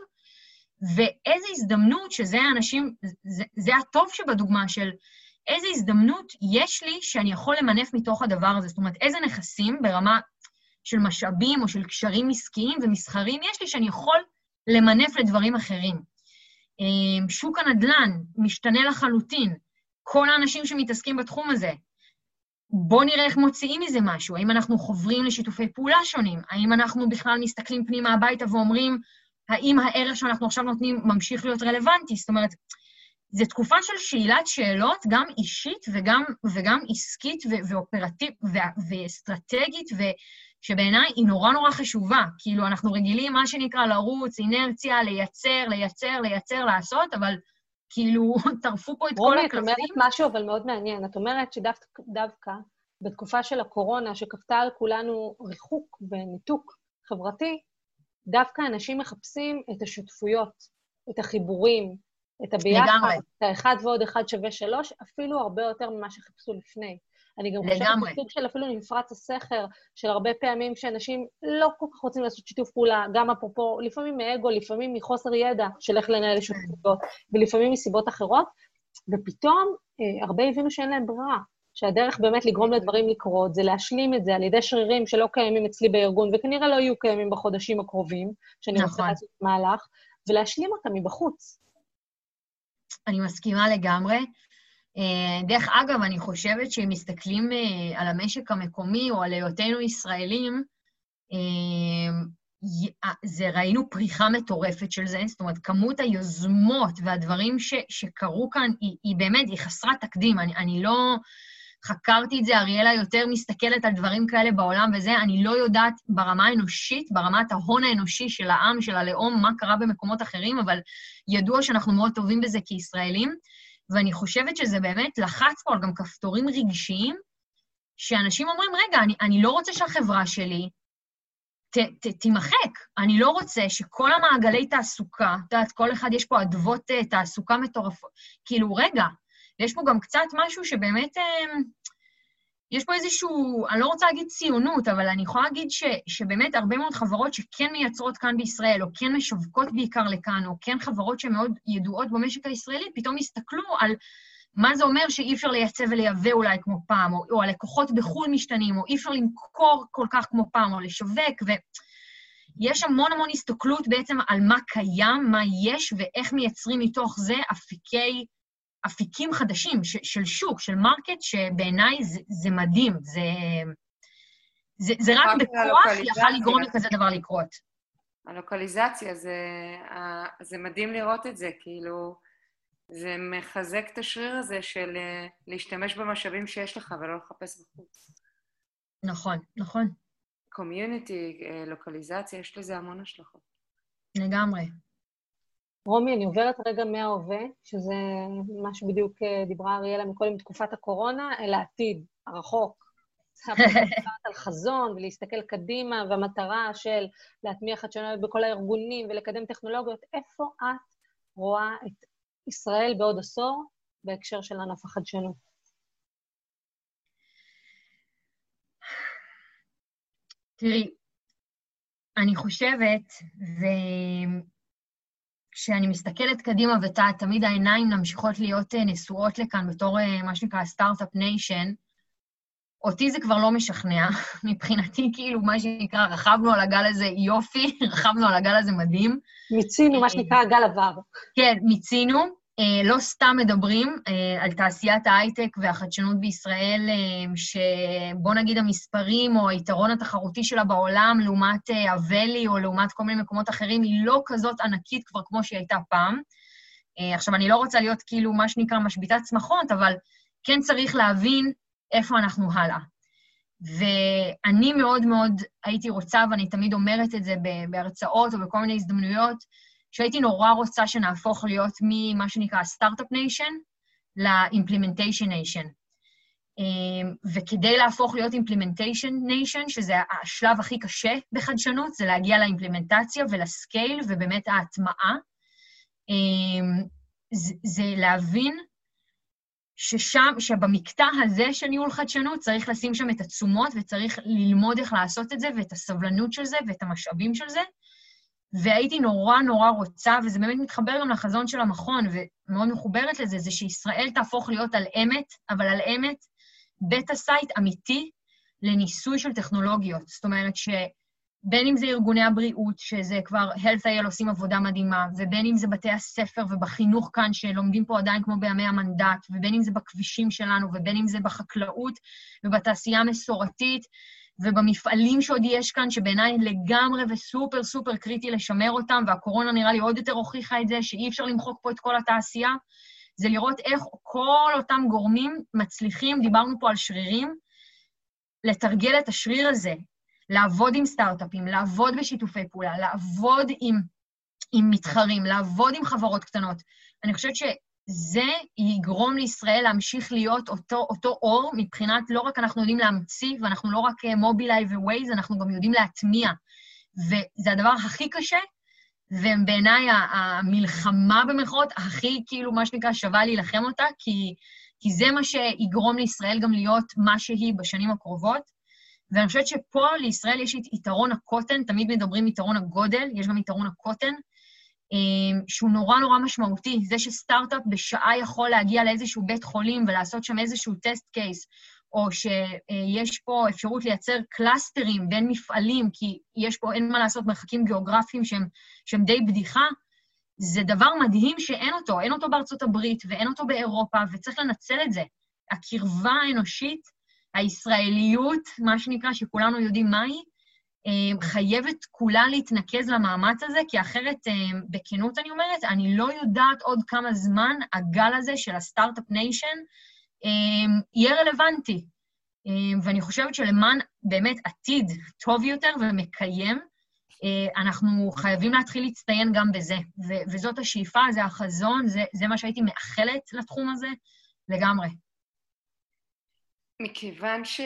ואיזה הזדמנות, שזה האנשים, זה, זה הטוב שבדוגמה של איזה הזדמנות יש לי שאני יכול למנף מתוך הדבר הזה. זאת אומרת, איזה נכסים ברמה של משאבים או של קשרים עסקיים ומסחריים יש לי שאני יכול למנף לדברים אחרים. אמ, שוק הנדל"ן משתנה לחלוטין. כל האנשים שמתעסקים בתחום הזה, בואו נראה איך מוציאים מזה משהו. האם אנחנו חוברים לשיתופי פעולה שונים? האם אנחנו בכלל מסתכלים פנימה הביתה ואומרים, האם הערך שאנחנו עכשיו נותנים ממשיך להיות רלוונטי? זאת אומרת, זו תקופה של שאלת שאלות, גם אישית וגם, וגם עסקית ו- ואופרטיב ואסטרטגית, ושבעיניי היא נורא נורא חשובה. כאילו, אנחנו רגילים, מה שנקרא, לרוץ, אינרציה, לייצר, לייצר, לייצר, לעשות, אבל כאילו, [laughs] טרפו פה את כל הקלפים. רומי, את אומרת משהו אבל מאוד מעניין. את אומרת שדווקא בתקופה של הקורונה, שכפתה על כולנו ריחוק וניתוק חברתי, דווקא אנשים מחפשים את השותפויות, את החיבורים, את הביחד, לגמרי. את האחד ועוד אחד שווה שלוש, אפילו הרבה יותר ממה שחיפשו לפני. אני גם חושבת בסוג של אפילו נפרץ הסכר, של הרבה פעמים שאנשים לא כל כך רוצים לעשות שיתוף פעולה, גם אפרופו, לפעמים מאגו, לפעמים מחוסר ידע של איך לנהל שותפויות, ולפעמים מסיבות אחרות, ופתאום אה, הרבה הבינו שאין להם ברירה, שהדרך באמת לגרום לדברים לקרות זה להשלים את זה על ידי שרירים שלא קיימים אצלי בארגון, וכנראה לא יהיו קיימים בחודשים הקרובים, שאני נכון. רוצה לעשות מהלך, ולהשלים אותם מבחוץ. אני מסכימה לגמרי. אה, דרך אגב, אני חושבת שאם מסתכלים אה, על המשק המקומי או על היותנו ישראלים, אה, זה ראינו פריחה מטורפת של זה, זאת אומרת, כמות היוזמות והדברים ש, שקרו כאן היא, היא באמת, היא חסרת תקדים. אני, אני לא חקרתי את זה, אריאלה יותר מסתכלת על דברים כאלה בעולם וזה, אני לא יודעת ברמה האנושית, ברמת ההון האנושי של העם, של הלאום, מה קרה במקומות אחרים, אבל ידוע שאנחנו מאוד טובים בזה כישראלים. ואני חושבת שזה באמת לחץ פה על גם כפתורים רגשיים, שאנשים אומרים, רגע, אני, אני לא רוצה שהחברה שלי ת, ת, תימחק. אני לא רוצה שכל המעגלי תעסוקה, את יודעת, כל אחד יש פה אדוות אה, תעסוקה מטורפות. כאילו, רגע, יש פה גם קצת משהו שבאמת... יש פה איזשהו, אני לא רוצה להגיד ציונות, אבל אני יכולה להגיד ש, שבאמת הרבה מאוד חברות שכן מייצרות כאן בישראל, או כן משווקות בעיקר לכאן, או כן חברות שמאוד ידועות במשק הישראלי, פתאום הסתכלו על מה זה אומר שאי אפשר לייצא ולייבא אולי כמו פעם, או, או הלקוחות בחו"ל משתנים, או אי אפשר למכור כל כך כמו פעם, או לשווק, ויש המון המון הסתכלות בעצם על מה קיים, מה יש, ואיך מייצרים מתוך זה אפיקי אפיקים חדשים ש, של שוק, של market, שבעיניי זה, זה מדהים. זה, זה, זה רק בכוח יכל לגרום לכזה דבר לקרות. הלוקליזציה, זה, זה מדהים לראות את זה, כאילו, זה מחזק את השריר הזה של אה, להשתמש במשאבים שיש לך ולא לחפש בחוץ. נכון, נכון. קומיוניטי, אה, לוקליזציה, יש לזה המון השלכות. לגמרי. רומי, אני עוברת רגע מההווה, שזה מה שבדיוק אה, דיברה אריאלה מקודם מתקופת הקורונה, אל העתיד, הרחוק. [laughs] על חזון ולהסתכל קדימה, והמטרה של להטמיע חדשנות בכל הארגונים ולקדם טכנולוגיות. איפה את רואה את ישראל בעוד עשור בהקשר של ענף החדשנות? תראי, אני חושבת, ו... כשאני מסתכלת קדימה ותמיד העיניים ממשיכות להיות אה, נשואות לכאן בתור אה, מה שנקרא startup nation, אותי זה כבר לא משכנע. [laughs] מבחינתי, כאילו, מה שנקרא, רכבנו על הגל הזה יופי, [laughs] רכבנו על הגל הזה מדהים. מיצינו, מה שנקרא, הגל עבר. כן, מיצינו. אה, לא סתם מדברים אה, על תעשיית ההייטק והחדשנות בישראל, אה, שבוא נגיד המספרים או היתרון התחרותי שלה בעולם לעומת ה valley או לעומת כל מיני מקומות אחרים, היא לא כזאת ענקית כבר כמו שהיא הייתה פעם. עכשיו, אני לא רוצה להיות כאילו מה שנקרא משביתת שמחות, אבל כן צריך להבין איפה אנחנו הלאה. ואני מאוד מאוד הייתי רוצה, ואני תמיד אומרת את זה בהרצאות או בכל מיני הזדמנויות, שהייתי נורא רוצה שנהפוך להיות ממה שנקרא startup nation ל implementation nation. וכדי להפוך להיות implementation nation, שזה השלב הכי קשה בחדשנות, זה להגיע לאימפלימנטציה ול scale ובאמת ההטמעה, אמ, זה להבין ששם, שבמקטע הזה של ניהול חדשנות צריך לשים שם את התשומות וצריך ללמוד איך לעשות את זה ואת הסבלנות של זה ואת המשאבים של זה, והייתי נורא נורא רוצה, וזה באמת מתחבר גם לחזון של המכון, ומאוד מחוברת לזה, זה שישראל תהפוך להיות על אמת, אבל על אמת, beta site אמיתי לניסוי של טכנולוגיות. זאת אומרת שבין אם זה ארגוני הבריאות, שזה כבר Health.il עושים עבודה מדהימה, ובין אם זה בתי הספר ובחינוך כאן, שלומדים פה עדיין כמו בימי המנדט, ובין אם זה בכבישים שלנו, ובין אם זה בחקלאות ובתעשייה המסורתית, ובמפעלים שעוד יש כאן, שבעיניי לגמרי וסופר סופר קריטי לשמר אותם, והקורונה נראה לי עוד יותר הוכיחה את זה, שאי אפשר למחוק פה את כל התעשייה, זה לראות איך כל אותם גורמים מצליחים, דיברנו פה על שרירים, לתרגל את השריר הזה, לעבוד עם סטארט-אפים, לעבוד בשיתופי פעולה, לעבוד עם, עם מתחרים, לעבוד עם חברות קטנות. אני חושבת. זה יגרום לישראל להמשיך להיות אותו, אותו אור, מבחינת לא רק אנחנו יודעים להמציא, ואנחנו לא רק מובילאיי ווייז, אנחנו גם יודעים להטמיע. וזה הדבר הכי קשה, ובעיניי המלחמה במרכאות הכי, כאילו, מה שנקרא, שווה להילחם אותה, כי, כי זה מה שיגרום לישראל גם להיות מה שהיא בשנים הקרובות. ואני חושבת שפה לישראל יש את יתרון הקוטן, תמיד מדברים יתרון הגודל, יש גם יתרון הקוטן, אה, שהוא נורא נורא משמעותי. זה שסטארט-אפ בשעה יכול להגיע לאיזשהו בית חולים ולעשות שם איזשהו test case, או שיש פה אפשרות לייצר clusterים בין מפעלים, כי יש פה, אין מה לעשות, מרחקים גיאוגרפיים שהם, שהם די בדיחה, זה דבר מדהים שאין אותו, אין אותו בארצות הברית ואין אותו באירופה, וצריך לנצל את זה. הקרבה האנושית, הישראליות, מה שנקרא, שכולנו יודעים מהי, חייבת כולה להתנקז למאמץ הזה, כי אחרת, אה, בכנות אני אומרת, אני לא יודעת עוד כמה זמן הגל הזה של ה startup nation אה, יהיה רלוונטי. ואני חושבת שלמען באמת עתיד טוב יותר ומקיים, אנחנו חייבים להתחיל להצטיין גם בזה. ו- וזאת השאיפה, זה החזון, זה, זה מה שהייתי מאחלת לתחום הזה לגמרי. מכיוון ש...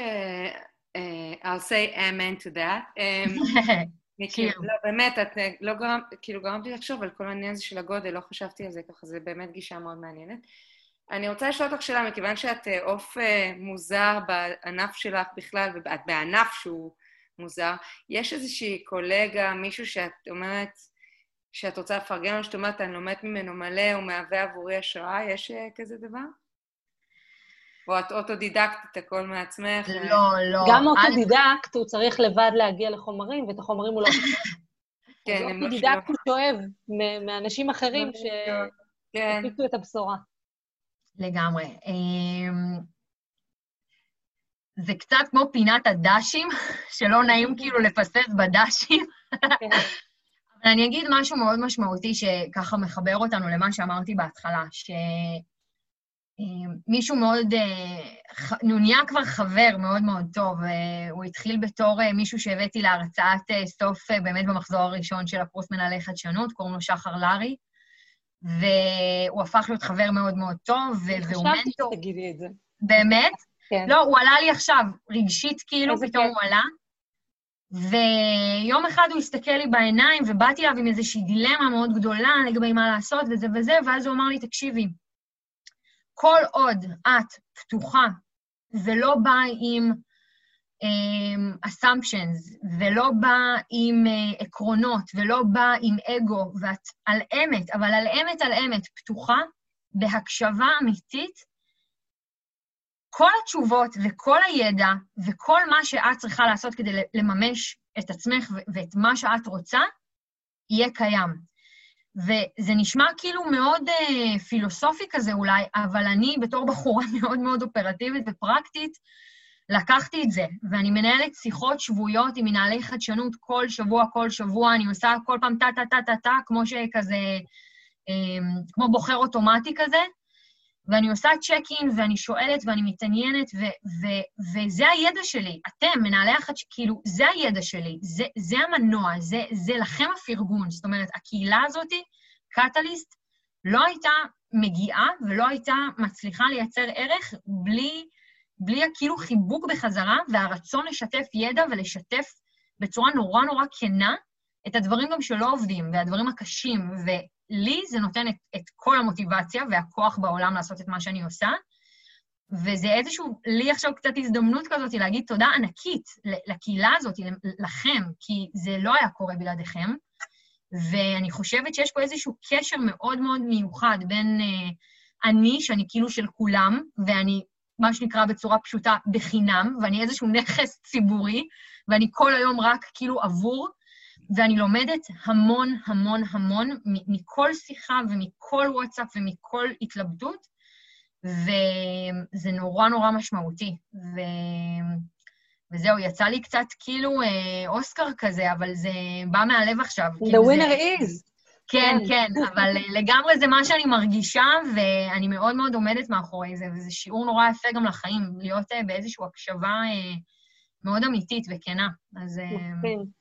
Uh, I'll say amen to that. [laughs] Um, כאילו. לא, באמת, את אה, לא גרם, כאילו גרמת לי לחשוב על כל העניין הזה של הגודל, לא חשבתי על זה ככה, זה באמת גישה מאוד מעניינת. אני רוצה לשאול אותך שאלה, מכיוון שאת עוף מוזר בענף שלך בכלל, ואת בענף שהוא מוזר, יש איזושהי קולגה, מישהו שאת אומרת, שאת רוצה לפרגן לו, שאת אומרת, אני לומדת ממנו מלא, הוא מהווה עבורי השראה, יש כזה דבר? או את אוטודידקטית הכל מעצמך? לא, לא. גם אוטודידקט, הוא צריך לבד להגיע לחומרים, ואת החומרים הוא לא... [laughs] כן, הם לא אוטודידקט הוא שואב מאנשים אחרים לא שהפיצו כן. את הבשורה. לגמרי. אמ, זה קצת כמו פינת הדשים, [laughs] שלא נעים כאילו לפספס בדשים. כן. [laughs] אבל אני אגיד משהו מאוד משמעותי שככה מחבר אותנו למה שאמרתי בהתחלה, ש... מישהו מאוד, אה, הוא נהיה כבר חבר מאוד מאוד טוב, אה, הוא התחיל בתור אה, מישהו שהבאתי להרצאת סוף באמת במחזור הראשון של הקורס מנהלי חדשנות, קוראים לו שחר לארי, והוא הפך להיות חבר מאוד מאוד טוב, והוא מנטור. חשבתי שתגידי את זה. באמת? כן. לא, הוא עלה לי עכשיו, רגשית כאילו, פתאום הוא עלה. ויום אחד הוא הסתכל לי בעיניים, ובאתי אליו עם איזושהי דילמה מאוד גדולה לגבי מה לעשות וזה וזה, ואז הוא אמר לי, תקשיבי, כל עוד את פתוחה ולא באה עם um, assumptions, ולא באה עם uh, עקרונות, ולא באה עם אגו, ואת על אמת, אבל על אמת על אמת פתוחה, בהקשבה אמיתית, כל התשובות וכל הידע וכל מה שאת צריכה לעשות כדי לממש את עצמך ואת מה שאת רוצה, יהיה קיים. וזה נשמע כאילו מאוד אה, פילוסופי כזה אולי, אבל אני בתור בחורה [laughs] מאוד מאוד אופרטיבית ופרקטית, לקחתי את זה, ואני מנהלת שיחות שבועיות עם מנהלי חדשנות כל שבוע, כל שבוע, אני עושה כל פעם טה-טה-טה-טה-טה, כמו שכזה, אה, כמו בוחר אוטומטי כזה, ואני עושה צ'ק אין, ואני שואלת, ואני מתעניינת, ו- ו- וזה הידע שלי. אתם, מנהלי החדש... כאילו, זה הידע שלי, זה, זה המנוע, זה, זה לכם הפרגון. זאת אומרת, הקהילה הזאת, קטליסט, לא הייתה מגיעה ולא הייתה מצליחה לייצר ערך בלי, בלי הכאילו חיבוק בחזרה והרצון לשתף ידע ולשתף בצורה נורא נורא כנה את הדברים גם שלא עובדים, והדברים הקשים, לי זה נותן את, את כל המוטיבציה והכוח בעולם לעשות את מה שאני עושה, וזה איזשהו, לי עכשיו קצת הזדמנות כזאת להגיד תודה ענקית לקהילה הזאת, לכם, כי זה לא היה קורה בלעדיכם, ואני חושבת שיש פה איזשהו קשר מאוד מאוד מיוחד בין uh, אני, שאני כאילו של כולם, ואני, מה שנקרא בצורה פשוטה, בחינם, ואני איזשהו נכס ציבורי, ואני כל היום רק כאילו עבור, ואני לומדת המון המון המון מכל שיחה ומכל וואטסאפ ומכל התלבטות, וזה נורא נורא משמעותי. ו... וזהו, יצא לי קצת כאילו אה, אוסקר כזה, אבל זה בא מהלב עכשיו. The כאילו winner זה... is. כן, כן, אבל אה, לגמרי זה מה שאני מרגישה, ואני מאוד מאוד עומדת מאחורי זה, וזה שיעור נורא יפה גם לחיים, להיות אה, באיזושהי הקשבה אה, מאוד אמיתית וכנה. אז... כן.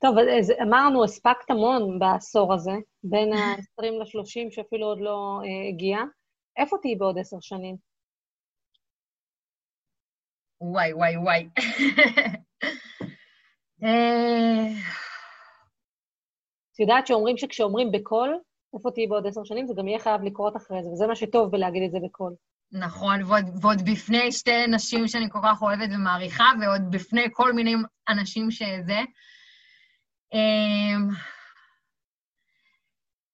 טוב, אז אמרנו, הספקת המון בעשור הזה, בין [laughs] ה-20 ל-30 שאפילו עוד לא אה, הגיע. איפה תהיי בעוד עשר שנים? וואי, וואי, וואי. [laughs] אה, את יודעת שאומרים שכשאומרים בקול, איפה תהיי בעוד עשר שנים, זה גם יהיה חייב לקרות אחרי זה, וזה מה שטוב בלהגיד את זה בקול. נכון, ועוד, ועוד בפני שתי נשים שאני כל כך אוהבת ומעריכה, ועוד בפני כל מיני אנשים שזה. אמ,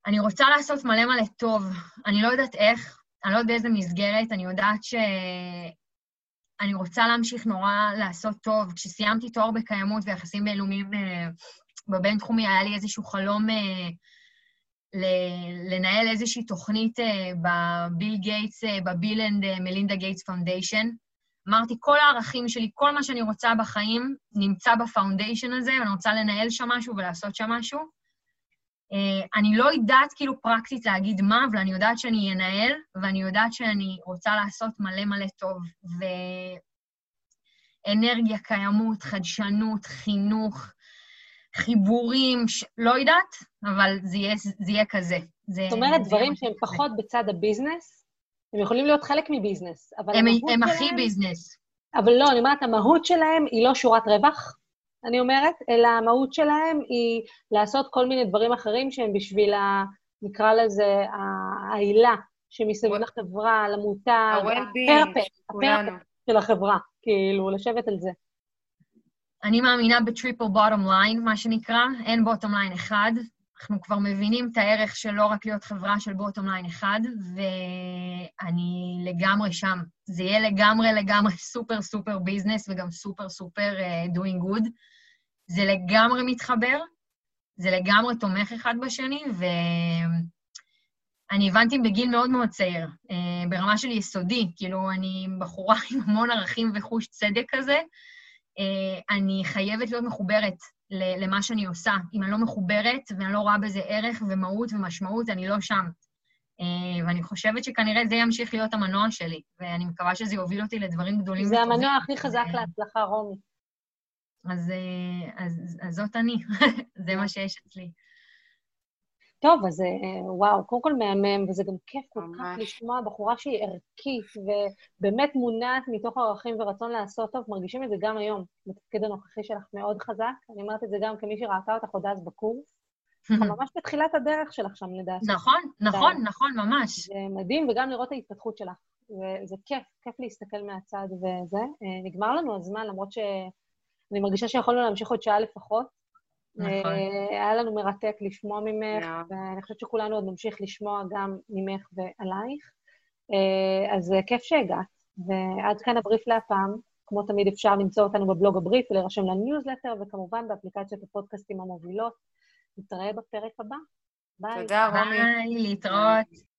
אני רוצה לעשות מלא מלא טוב. אני לא יודעת איך, אני לא יודעת באיזה מסגרת, אני יודעת ש... אני רוצה להמשיך נורא לעשות טוב. כשסיימתי תואר בקיימות ויחסים בינלאומיים אה, בבינתחומי, היה לי איזשהו חלום אה, לנהל איזושהי תוכנית אה, בביל גייטס, ב Bill and Melinda Gates Foundation. אמרתי, כל הערכים שלי, כל מה שאני רוצה בחיים, נמצא ב foundation הזה, ואני רוצה לנהל שם משהו ולעשות שם משהו. אני לא יודעת כאילו פרקטית להגיד מה, אבל אני יודעת שאני אנהל, ואני יודעת שאני רוצה לעשות מלא מלא טוב. ואנרגיה, קיימות, חדשנות, חינוך, חיבורים, ש... לא יודעת, אבל זה יהיה, זה יהיה כזה. זאת אומרת, דברים שהם פחות בצד הביזנס, הם יכולים להיות חלק מביזנס, אבל הם, הם הכי ביזנס. אבל לא, אני אומרת, המהות שלהם היא לא שורת רווח, אני אומרת, אלא המהות שלהם היא לעשות כל מיני דברים אחרים שהם בשביל, ה, נקרא לזה, ההילה שמסביב לחברה, למותג, הפרפס, הפרפס של החברה, כאילו, לשבת על זה. אני מאמינה ב triple bottom line, מה שנקרא, אין bottom line אחד. אנחנו כבר מבינים את הערך של לא רק להיות חברה של bottom line אחד, ואני לגמרי שם. זה יהיה לגמרי לגמרי super super business וגם super super doing uh, good. זה לגמרי מתחבר, זה לגמרי תומך אחד בשני, ואני הבנתי בגיל מאוד מאוד צעיר, uh, ברמה של יסודי, כאילו, אני בחורה [laughs] עם המון ערכים וחוש צדק כזה, uh, אני חייבת להיות מחוברת למה שאני עושה. אם אני לא מחוברת ואני לא רואה בזה ערך ומהות ומשמעות, אני לא שם. Uh, ואני חושבת שכנראה זה ימשיך להיות המנוע שלי, ואני מקווה שזה יוביל אותי לדברים גדולים. זה המנוע הכי חזק להצלחה, רומי. אז, אה, אז, אז זאת אני, [laughs] זה מה שיש אצלי. טוב, אז אה, וואו, קודם כל מהמם, וזה גם כיף כל כך לשמוע בחורה שהיא ערכית ובאמת מונעת מתוך ערכים ורצון לעשות טוב, מרגישים את זה גם היום, בתפקיד הנוכחי שלך מאוד חזק. אני אומרת את זה גם כמי שראתה אותך עוד אז בקורס. [laughs] ממש בתחילת הדרך שלך שם, לדעתי. נכון, נכון, נכון, ממש. זה מדהים, וגם לראות את ההתפתחות שלך. וזה כיף, כיף להסתכל מהצד וזה. אה, נגמר לנו הזמן, למרות ש... אני מרגישה שיכולנו להמשיך עוד שעה לפחות. נכון. אה, היה לנו מרתק לשמוע ממך, yeah. ואני חושבת שכולנו עוד נמשיך לשמוע גם ממך ועלייך. אה, אז כיף שהגעת, ועד כאן הבריף להפעם. כמו תמיד אפשר למצוא אותנו בבלוג הבריף ולהירשם לניוזלטר, וכמובן באפליקציות הפודקאסטים המובילות. נתראה בפרק הבא. ביי. תודה, רומי. ביי, להתראות.